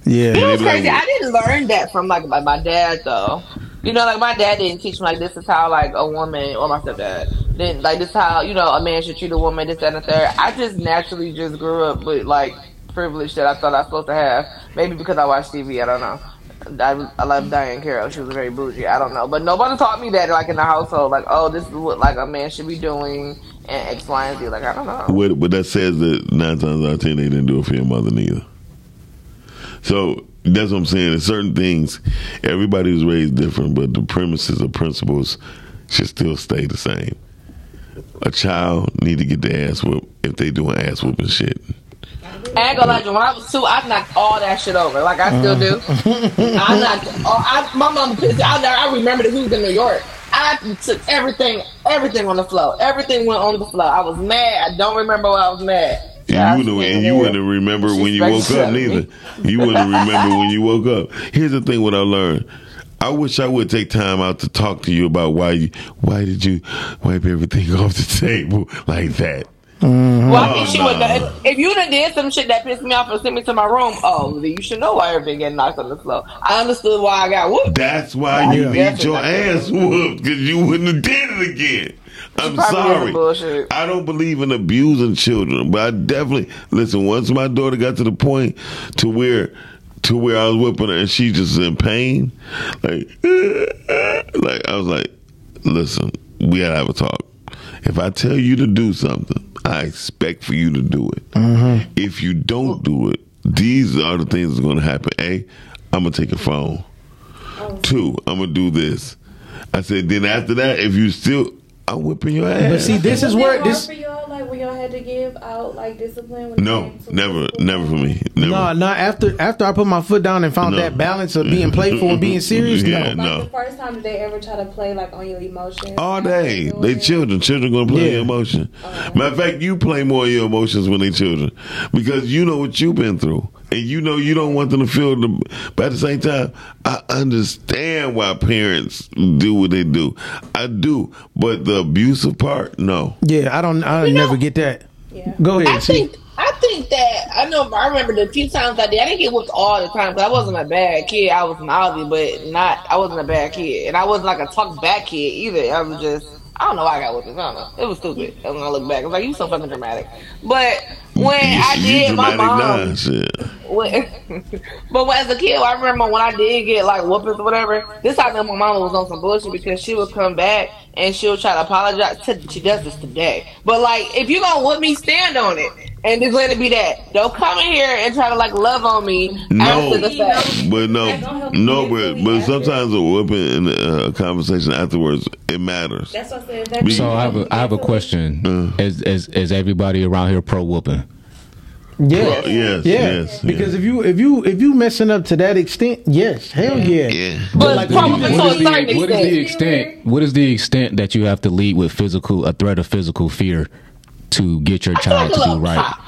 yeah. You know what's Maybe like- crazy? I didn't learn that from like my, my dad though. You know, like my dad didn't teach me like this is how like a woman or my stepdad didn't like this is how you know a man should treat a woman. This that and the third. I just naturally just grew up with like privilege that I thought I was supposed to have. Maybe because I watched TV. I don't know. I, I love Diahann Carroll. She was very bougie. I don't know, but nobody taught me that like in the household. Like, oh, this is what like a man should be doing and X, Y, and Z. Like, I don't know. But that says that nine times out of ten they didn't do it for your mother neither. So that's what I'm saying. In certain things, everybody was raised different, but the premises or principles should still stay the same. a child need to get their ass whooped if they doing ass whooping shit. I ain't gonna lie, when I was two, I knocked all that shit over. Like I still do. Uh-huh. I knocked. All, I, my mom pissed. I, I remember that we was in New York. I took everything, everything on the floor. Everything went on the floor. I was mad. I don't remember why I was mad. Yeah, And you wouldn't, and you wouldn't remember when you woke up neither. You wouldn't remember when you woke up. Here's the thing: what I learned. I wish I would take time out to talk to you about why you, why did you wipe everything [LAUGHS] off the table like that. Well, I Oh, think she nah. would. If, if you done did some shit that pissed me off and sent me to my room, oh, then you should know why everything getting knocked on the floor. I understood why I got whooped. That's why you Yeah. need your ass whooped because you wouldn't have did it again. I'm sorry. I don't believe in abusing children, but I definitely listen. Once my daughter got to the point to where to where I was whipping her and she just in pain, like [LAUGHS] like I was like, listen, we gotta have a talk. If I tell you to do something, I expect for you to do it. Mm-hmm. If you don't do it, these are the things that's gonna happen. A, I'm gonna take a phone. Two, I'm gonna do this. I said, then after that, if you still, I'm whipping your ass. But see, this is where it hard this. for y'all, like when y'all had to give out like discipline? When No, never, physical never for me. Never. No, no. After after I put my foot down and found No. that balance of being playful and being [LAUGHS] serious, Yeah, no. Like no. the first time did they ever try to play like on your emotions? All day. They it? children. Children gonna play Yeah. your emotion. Oh. Matter of fact, you play more of your emotions when they children. Because you know what you've been through. And you know you don't want them to feel the but at the same time, I understand why parents do what they do. I do. But the abusive part, no. Yeah, I don't. I never get that. Yeah. Go I ahead. See. think I think that I know. I remember the few times I did. I didn't get whooped all the time because I wasn't a bad kid. I was an mouthy, but not. I wasn't a bad kid, and I wasn't like a talk back kid either. I was just. I don't know why I got whooped. I don't know. It was stupid. And when I look back, I was like, "You so fucking dramatic." But when I You did, my mom. now. When, [LAUGHS] but when, as a kid, I remember when I did get like whoopings or whatever. This time, my mama was on some bullshit because she would come back and she'll try to apologize. She does this today, but like if you gonna whoop me, stand on it and just let it be that. Don't come in here and try to like love on me No, after the fact. but no, That don't help you no, but but sometimes a whooping in a conversation afterwards it matters. That's what I said. That So I have a I have a question. Uh. Is is is everybody around here pro whooping? Yeah. Yes, Yeah, yes, because yes. if you if you if you messing up to that extent, yes, hell mm, yeah. Yeah. But like, probably what to What a the, what is the extent. extent? What is the extent that you have to lead with physical a threat of physical fear to get your I feel like child to do right? pop.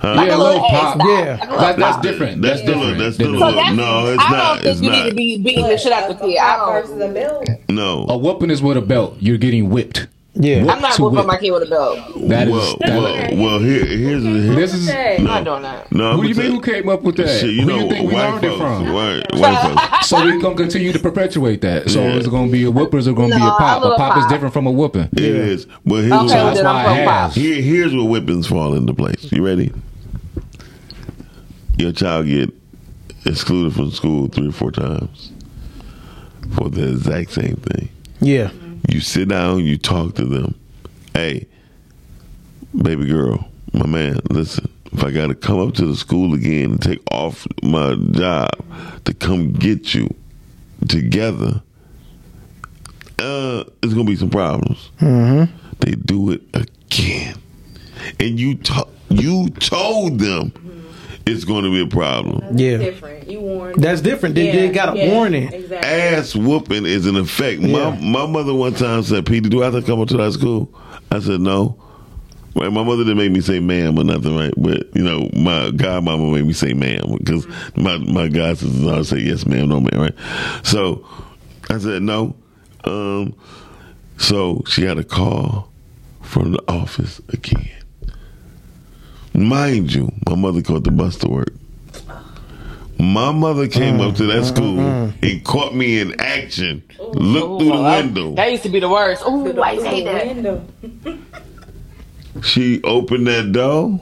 Huh? Like Yeah, a little little pop. stop. Yeah. Like a little That, that's different. That's still a, different. that's still a, So that's, no, it's I not. don't think It's you not. need to be beating the shit out of the kid. I Pop versus don't. a belt. No. A whooping is with a belt. You're getting whipped. Yeah. Whip I'm not to whooping whip. my kid with a belt. That is. well, that- well, well, here, here's the. This is- no, not doing that. no. who do you mean? Who came up with that? Shit, you who know, you think we white learned it folks, from? white, white. [LAUGHS] So we're gonna continue to perpetuate that. So Yeah. it's gonna be a whoopers or gonna be a pop. A a pop is different from a whooping. It is, but here's Okay, what, that's why I'm I pro pop. asked. here, here's where whippings fall into place. You ready? Your child get excluded from school three or four times for the exact same thing. Yeah. You sit down, you talk to them. Hey, baby girl, my man, listen. If I got to come up to the school again and take off my job to come get you together, uh, it's gonna be some problems. Mm-hmm. They do it again, and you to- you told them it's going to be a problem. Yeah. Different. You warned. That's different. They, they got a yeah, warning. Exactly. ass whooping is in effect. Yeah. My my mother one time said, "Peter, do I have to come up to that school?" I said, "No." Right, my mother didn't make me say "ma'am" or nothing, right? But you know, my godmama made me say "ma'am" because my my god sisters always say "yes, ma'am," "no, ma'am," right? So I said no. Um, so she got a call from the office again. Mind you, my mother caught the bus to work. My mother came up to that mm, school mm, mm. and caught me in action. Looked through the Ooh, I- window. That used to be the worst. Ooh, I hate that. Window. She opened that door.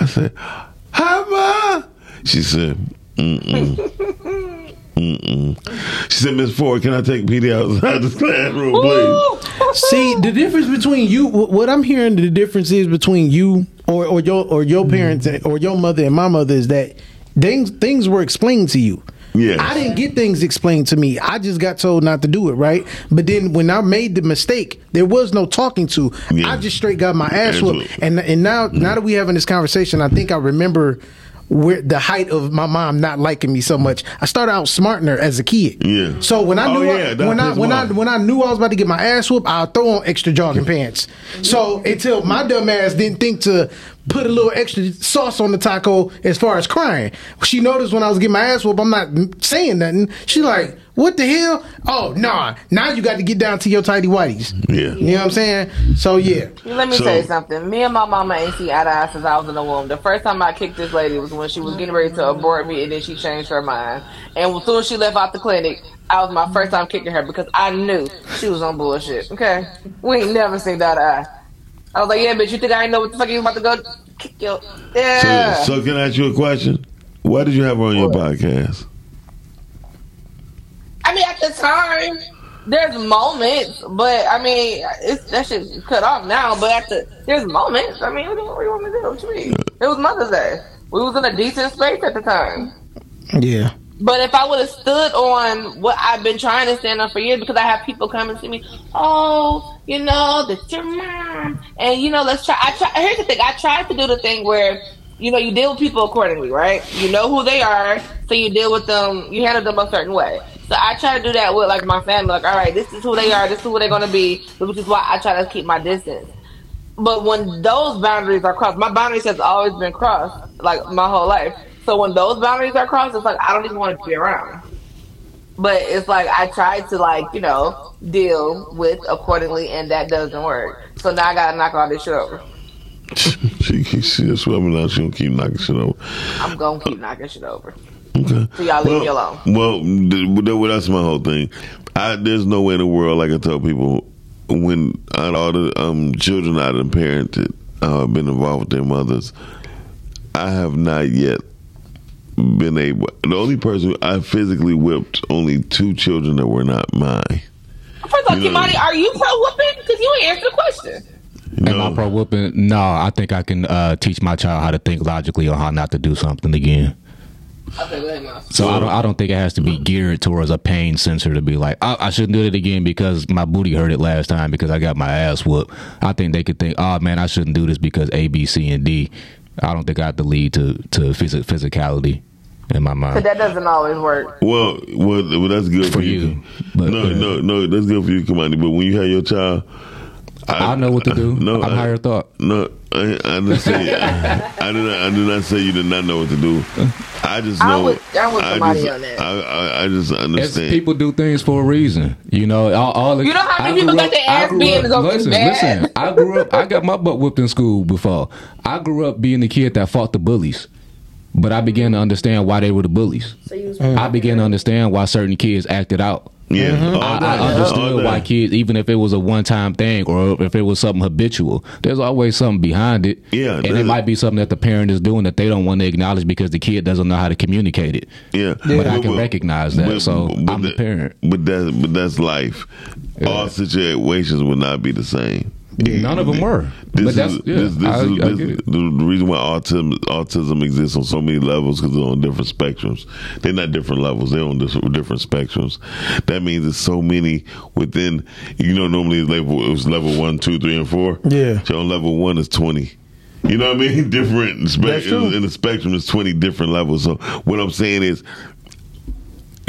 I said, "Hi, ma." She said, "Mm-mm, [LAUGHS] mm-mm." She said, "Miss Ford, can I take PD outside this classroom, please?" [LAUGHS] See, the difference between you, what I'm hearing, the difference is between you or, or your or your parents and- or your mother and my mother is that things things were explained to you. Yes. I didn't get things explained to me. I just got told not to do it, right? But then when I made the mistake, there was no talking to. Yeah. I just straight got my ass That's whooped. And and now mm-hmm. now that we are having this conversation, I think I remember where the height of my mom not liking me so much. I started out smarting her as a kid. Yeah. So when I Oh, knew yeah, I, when I when me I when I knew I was about to get my ass whooped, I'll throw on extra jogging pants. So until my dumb ass didn't think to put a little extra sauce on the taco as far as crying. She noticed when I was getting my ass whooped, I'm not saying nothing. She like, what the hell? Oh nah, now you got to get down to your tidy whities. Yeah. You know what I'm saying? So yeah. Let me So- tell you something. Me and my mama ain't seen eye to eye since I was in the womb. The first time I kicked this lady was when she was getting ready to abort me, and then she changed her mind. And as soon as she left out the clinic, I was my first time kicking her because I knew she was on bullshit. Okay, we ain't never seen eye to eye. I was like, yeah, bitch, you think I ain't know what the fuck you was about to go kick your yeah. So, so can I ask you a question? Why did you have her on your podcast? I mean, at the time, there's moments, but I mean, it's that shit's cut off now. But at the there's moments. I mean, what, do- what do you want me to do? What you mean? It was Mother's Day. We was in a decent space at the time. Yeah. But if I would have stood on what I've been trying to stand on for years, because I have people come and see me, oh, you know, that's your mom, and you know, let's try. I try. Here's the thing: I tried to do the thing where, you know, you deal with people accordingly, right? You know who they are, so you deal with them. You handle them a certain way. So I try to do that with like my family. Like, all right, this is who they are. This is who they're gonna be, which is why I try to keep my distance. But when those boundaries are crossed, my boundaries has always been crossed, like my whole life. So when those boundaries are crossed, it's like I don't even want to be around. But it's like I try to like you know deal with accordingly, and that doesn't work. So now I gotta knock all this shit over. [LAUGHS] She keeps she just swimming out. She gonna keep knocking shit over. I'm gonna keep knocking shit over. Okay. So y'all leave well, me alone. Well, th- th- that's my whole thing. I, there's no way in the world I can tell people when of all the um, children I done parented, uh, have been involved with their mothers. I have not yet been able. The only person I physically whipped only two children that were not mine. First off, You know- Kimani, are you pro whooping? Because you ain't answered the question. Am I pro whooping? No, I think I can uh, teach my child how to think logically on how not to do something again. Okay, go ahead, Miles. So I don't, I don't think it has to be geared towards a pain sensor to be like, I, I shouldn't do it again because my booty hurt it last time because I got my ass whooped. I think they could think, oh man, I shouldn't do this because A, B, C, and D. I don't think I have to lead to to phys- physicality in my mind. But mind. that doesn't always work. Well, well, well that's good for, For you. you, but- no, uh, no, no, that's good for you, Kamani. But when you have your child, I know what to do. No, I'm I- higher thought. No, I, I didn't say. I did not. I did not say you did not know what to do. I just I'm know. I'm with I somebody just, on that. I, I, I just As understand. people do things for a reason, you know. All, all You know how many people grew think their I ass grew being up- is gonna be listen, bad? listen. I grew up. I got my butt whipped in school before. I grew up being the kid that fought the bullies, but I began to understand why they were the bullies. So I began to understand why certain kids acted out. Yeah, mm-hmm. all I, I understood why kids, even if it was a one-time thing or if it was something habitual, there's always something behind it. Yeah, and it might be something that the parent is doing that they don't want to acknowledge because the kid doesn't know how to communicate it. Yeah, But I can recognize that, so I'm the that- parent. But that, but that's life. All situations will not be the same. None of them were. This but that's is, yeah, this, this I, is I this, the, the reason why autism autism exists on so many levels because they're on different spectrums. They're not different levels; they're on different, different spectrums. That means there's so many within. You know, normally it's level it was level one, two, three, and four. Yeah. So on level one is twenty. You know what I mean? [LAUGHS] Different spe- That's true. in the spectrum is twenty different levels. So what I'm saying is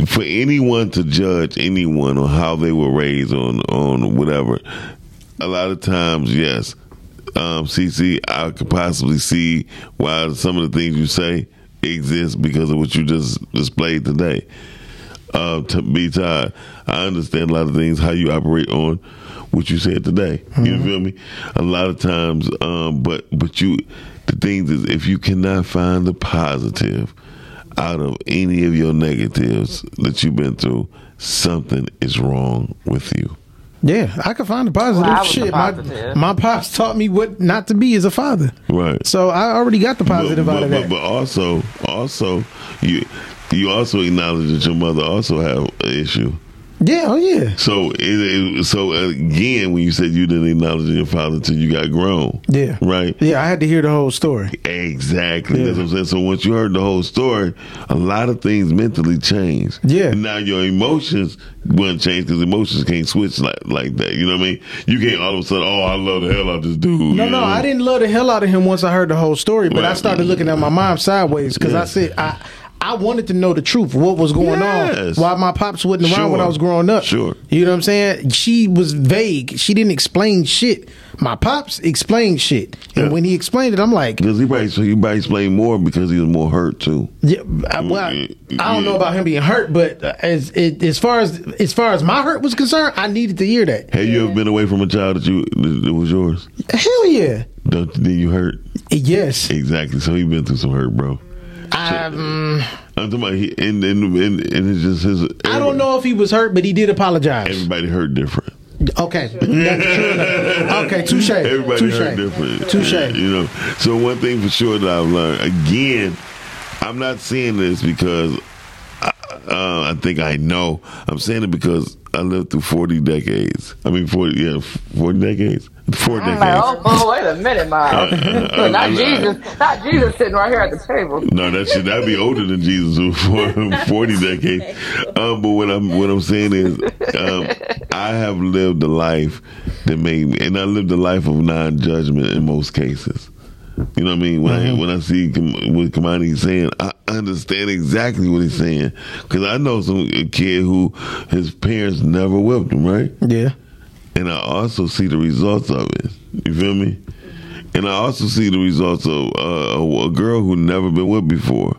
for anyone to judge anyone on how they were raised on on whatever, a lot of times, yes, um, CC, I could possibly see why some of the things you say exist because of what you just displayed today. Uh, to be tired, I understand a lot of things how you operate on what you said today. You feel me? A lot of times, um, but but you, the things is if you cannot find the positive out of any of your negatives that you've been through, something is wrong with you. Yeah, I can find the positive. Well, I the Shit, my positive. my pops taught me what not to be as a father. Right. So I already got the positive but, out of but, that. But, but also, also, you you also acknowledge that your mother also have an issue. Yeah, oh yeah, So, it, it, so again, when you said you didn't acknowledge your father until you got grown, yeah, right? yeah. I had to hear the whole story. Exactly. Yeah. That's what I'm saying. So once you heard the whole story, a lot of things mentally change. Yeah. And now your emotions wouldn't change because emotions can't switch like like that. You know what I mean? You can't all of a sudden, oh, I love the hell out of this dude. No, no. I didn't love the hell out of him once I heard the whole story. But I started looking at my mom sideways because Yeah. I said I. I wanted to know the truth, what was going Yes. on, why my pops wasn't around when I was growing up. Sure. You know what I'm saying? She was vague. She didn't explain shit. My pops explained shit. And Yeah. when he explained it, I'm like, Because he probably, so he probably explained more because he was more hurt too. yeah, I, well, I, I don't know about him being hurt, but as it, as far as as far as my hurt was concerned, I needed to hear that. Have you ever been away from a child that you that was yours? Hell yeah, Don't then you hurt? yes. Exactly. So he been through some hurt, bro. Um, I'm talking about he and and and, and it's just his. I don't know if he was hurt, but he did apologize. Everybody hurt different. Okay, that's. Okay, touche. Everybody touche. hurt different. Touche. You know. So one thing for sure that I've learned again, I'm not saying this because I, uh, I think I know. I'm saying it because I lived through 40 decades. I mean, 40 yeah, 40 decades. Four I'm decades. like, oh, oh, wait a minute, Miles. [LAUGHS] uh, not uh, Jesus, not Jesus sitting right here at the table. No, that should that'd be older than Jesus [LAUGHS] for [LAUGHS] forty decades. Um, but what I'm what I'm saying is, um, I have lived a life that made me, and I lived a life of non-judgment in most cases. You know what I mean? When I when I see Kam- what Kamani's saying, I understand exactly what he's saying because I know some a kid who his parents never whipped him, right? Yeah. And I also see the results of it. You feel me? And I also see the results of uh, a, a girl who never been with before,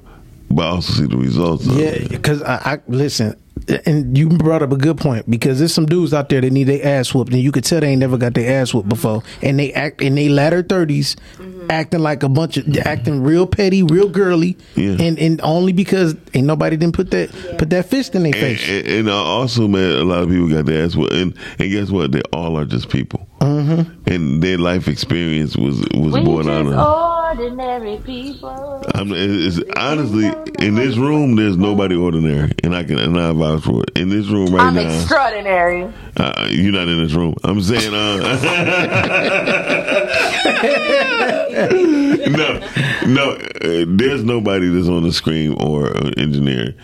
but I also see the results Yeah, because I, I listen, and you brought up a good point because there's some dudes out there that need their ass whooped, and you could tell they ain't never got their ass whooped before, and they act in their latter 30s mm-hmm. acting like a bunch of acting real petty, real girly, Yeah. and and only because ain't nobody didn't put that put that fist in their face. and, and I also, man, a lot of people got their ass whooped, and and guess what? They all are just people, mm-hmm. and their life experience was was We born out of. ordinary people. I'm, it's, honestly, in this room, there's nobody ordinary, and I can and I vouch for it. In this room right I'm now, extraordinary. Uh, you're not in this room. I'm saying, uh, [LAUGHS] no, no. Uh, there's nobody that's on the screen or uh, engineering.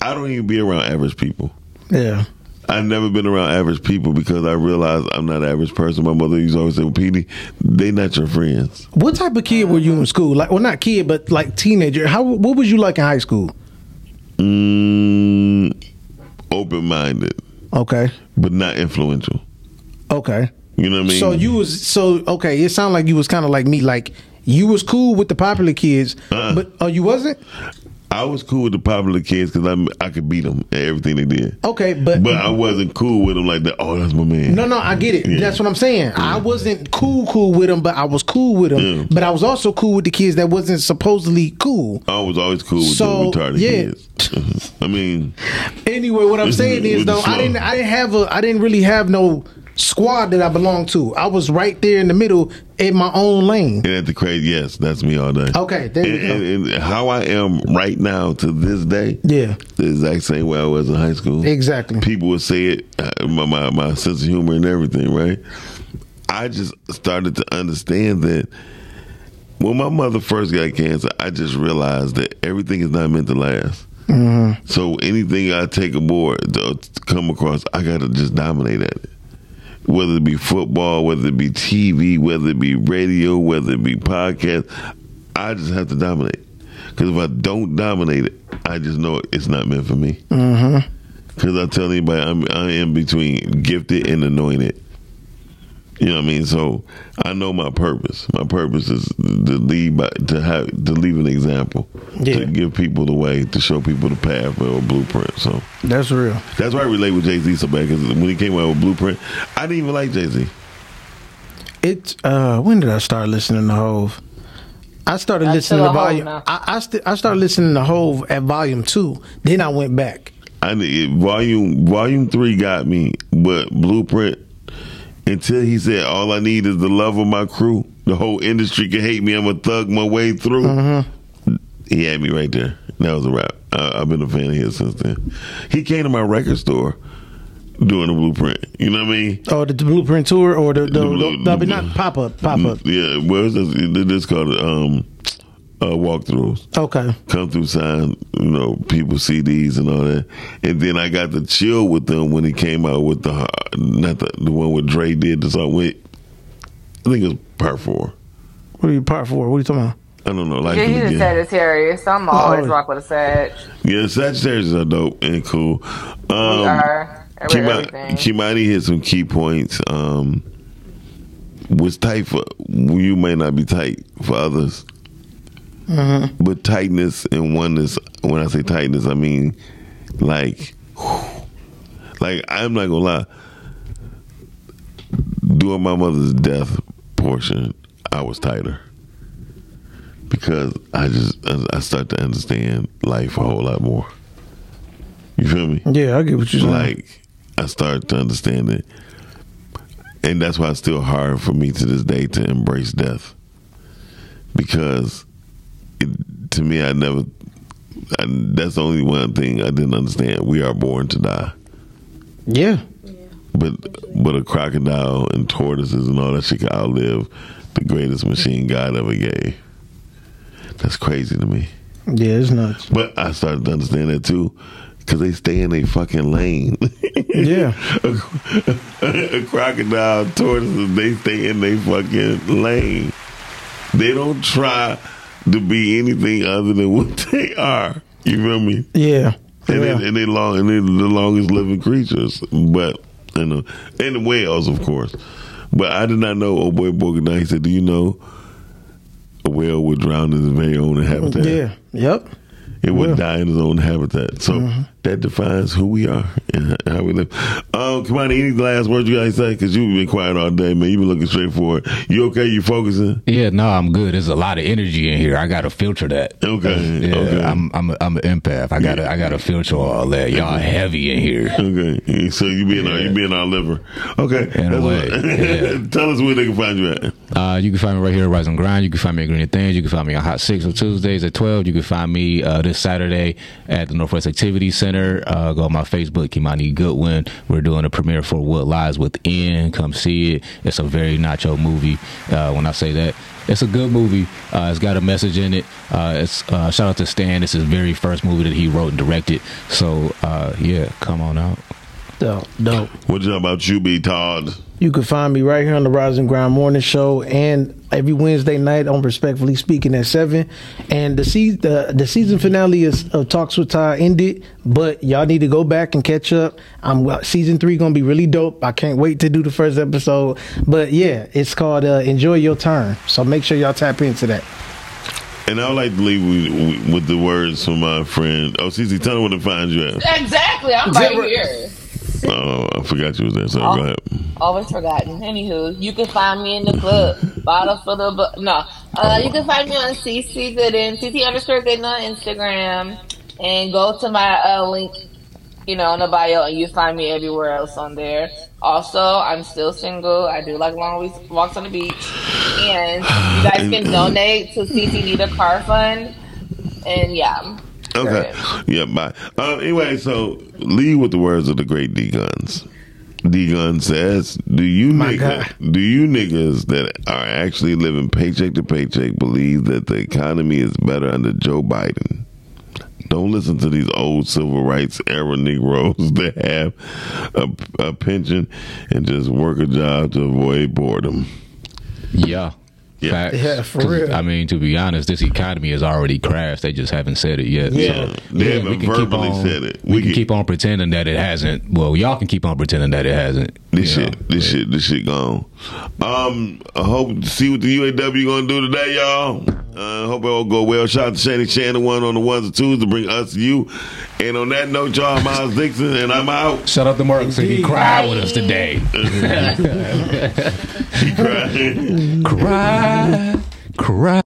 I don't even be around average people. yeah. I've never been around average people because I realize I'm not an average person. My mother used to always say, well, Petey, they not your friends. What type of kid were you in school? Like, well, not kid, but like teenager. How what was you like in high school? Mm, open minded, Okay, but not influential. okay. You know what I mean? So you was so okay. It sounded like you was kind of like me. Like you was cool with the popular kids, Uh-uh. but oh, you wasn't. I was cool with the popular kids because I I could beat them at everything they did. Okay, but But I wasn't cool with them like that. Oh, that's my man. no, no, I get it. Yeah. That's what I'm saying. I wasn't cool, cool with them, but I was cool with them. Yeah. But I was also cool with the kids that wasn't supposedly cool. I was always cool with So, the retarded yeah. kids. [LAUGHS] I mean, Anyway, what I'm saying is though, I didn't, I didn't have a, I didn't really have no squad that I belonged to. I was right there in the middle in my own lane. and at the crazy, yes, that's me all day. Okay, there you and, go. and, and how I am right now to this day, Yeah, the exact same way I was in high school. exactly. People would say it, uh, my, my my sense of humor and everything, right? I just started to understand that when my mother first got cancer, I just realized that everything is not meant to last. Mm-hmm. So anything I take aboard to, to come across, I got to just dominate at it. Whether it be football, whether it be TV, whether it be radio, whether it be podcast, I just have to dominate. Because if I don't dominate it, I just know it's not meant for me. Mm-hmm. Because I tell anybody, I'm, I am between gifted and anointed. You know what I mean? So I know my purpose. My purpose is to lead by, to have to leave an example, Yeah. to give people the way, to show people the path or blueprint. So That's real. that's why I relate with Jay Z so bad. Because when he came out with Blueprint, I didn't even like Jay Z. It. Uh, when did I start listening to Hove? I started Not listening to Hove volume. I I, st- I started listening to Hove at volume two. Then I went back. I need volume volume three got me, but Blueprint until he said all I need is the love of my crew. The whole industry can hate me. I'm a thug my way through. Mm-hmm. He had me right there. That was a wrap. I, I've been a fan of his since then. He came to my record store doing the blueprint. You know what I mean? Oh, the, the blueprint tour or the the, The blue- no, but the not pop up, pop up. Yeah, well, just, it- it's called um, uh, walkthroughs. Okay. Come through, sign, you know, people CDs and all that. And then I got to chill with them when he came out with the not the, the one with Dre did the song with. I think it was part four. What are you part for? What are you talking about? I don't know, like Yeah, them he's a again. Sagittarius, so I'm always Oh. rock with a Sag. Yeah, Sagittarius are dope and cool. Um, We are. Kimani, everything. Kimani hit some key points. Um, was tight for you may not be tight for others, Mm-hmm. but tightness and oneness. When I say tightness, I mean like, like I'm not gonna lie. During my mother's death portion, I was tighter because I just I start to understand life a whole lot more. You feel me? Yeah, I get what you're saying. like I start to understand it, and that's why it's still hard for me to this day to embrace death because it, to me, I never. I, that's the only one thing I didn't understand. We are born to die, yeah, but but a crocodile and tortoises and all that shit can outlive the greatest machine God ever gave. That's crazy to me. yeah, it's nuts. But I started to understand that too, because they stay in their fucking lane. [LAUGHS] Yeah. [LAUGHS] a, crocodile, tortoises, they stay in their fucking lane. They don't try to be anything other than what [LAUGHS] they are. You feel me? Yeah, And yeah. they and they long and they the longest living creatures, but you know, and the whales, of course. But I did not know. Oh boy, he said, "Do you know a whale would drown in his very own habitat? yeah, yep. It would Well. die in his own habitat. So Mm-hmm. That defines who we are and how we live. Um, come on, any last words you guys say? Because you've been quiet all day, man. You've been looking straight forward. You okay? You focusing? Yeah, no, I'm good. There's a lot of energy in here. I gotta filter that. Okay. Yeah, okay. I'm I'm a, I'm an empath. I gotta I gotta filter all that. Y'all heavy in here. Okay, so you being our, you being our liver. Okay, In a way, yeah. [LAUGHS] Tell us where they can find you at. Uh, you can find me right here at Rise and Grind. You can find me at Green Things. You can find me on Hot Six on Tuesdays at 12. You can find me uh, this Saturday at the Northwest Activity Center. Uh, go on my Facebook, Kimani Goodwin. We're doing a premiere for What Lies Within. Come see it. It's a very nacho movie. Uh, when I say that, it's a good movie. Uh, it's got a message in it. Uh, it's uh, shout out to Stan. Is his very first movie that he wrote and directed. So uh, yeah, come on out. Dope, dope. What you know about you, B. Todd? You can find me right here on the Rise and Grind Morning Show and every Wednesday night on Respectfully Speaking at seven. And the se- the, the season finale is, of Talks with Ty ended, but y'all need to go back and catch up. I'm season three gonna be really dope. I can't wait to do the first episode. But yeah, it's called uh, Enjoy Your Turn. So make sure y'all tap into that. And I would like to leave with, with the words from my friend. Oh, Cece, tell them where to find you at. Exactly, I'm right here. Oh, I forgot you was there. So go ahead. Always forgotten. Anywho, you can find me in the club. Bottle for the bu- no. Uh, you can find me on CC Gooden, CC underscore Gooden on Instagram, and go to my uh, link, you know, in the bio, and you find me everywhere else on there. Also, I'm still single. I do like long walks on the beach, and you guys [SIGHS] can donate to CC Need a Car Fund. And yeah, Okay. Yeah, bye. Um, anyway, so leave with the words of the great D Guns. D Gun says, "Do you My niggas, do you niggas that are actually living paycheck to paycheck believe that the economy is better under Joe Biden? Don't listen to these old civil rights era Negroes [LAUGHS] that have a, a pension and just work a job to avoid boredom." Yeah. Yeah. Facts. Yeah, for 'Cause, real. I mean, to be honest, this economy has already crashed. They just haven't said it yet. Yeah. So, They haven't verbally on, said it. We, We can can- keep on pretending that it hasn't. Well, y'all can keep on pretending that it hasn't. This shit, know. this shit, this shit gone. Um, I hope to see what the UAW gonna do today, y'all. Uh, hope it all go well. Shout out to Shady Shannon one on the ones and twos to bring us to you. And on that note, y'all, I'm Miles Dixon, and I'm out. Shout out to Merc so he cried with us today. [LAUGHS] He cried. [LAUGHS] cry, cry.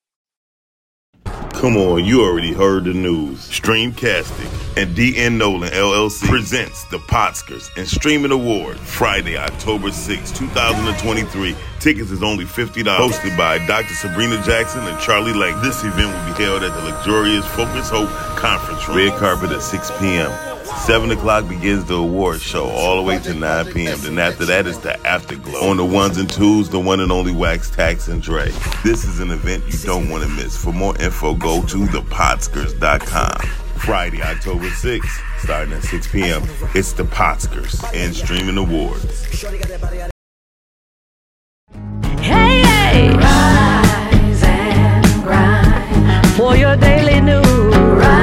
Come on, you already heard the news. Streamcasting and DN Nolan LLC presents the Potskers and Streaming Award Friday, October 6, 2023. Tickets is only $50. Hosted by Dr. Sabrina Jackson and Charlie Lake. This event will be held at the luxurious Focus Hope Conference Room. Red carpet at 6 p.m. 7 o'clock begins the award show all the way to 9 p.m. Then after that is the afterglow. On the ones and twos, the one and only Wax Tax and Dre. This is an event you don't want to miss. For more info, go to thepotskers.com. Friday, October 6th, starting at 6 p.m. It's the Potskers and Streaming Awards. Hey, hey! Rise and grind for your daily news. Rise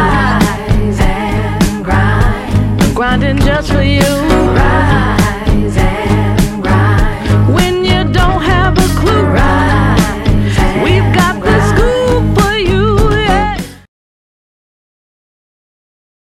grinding just for you.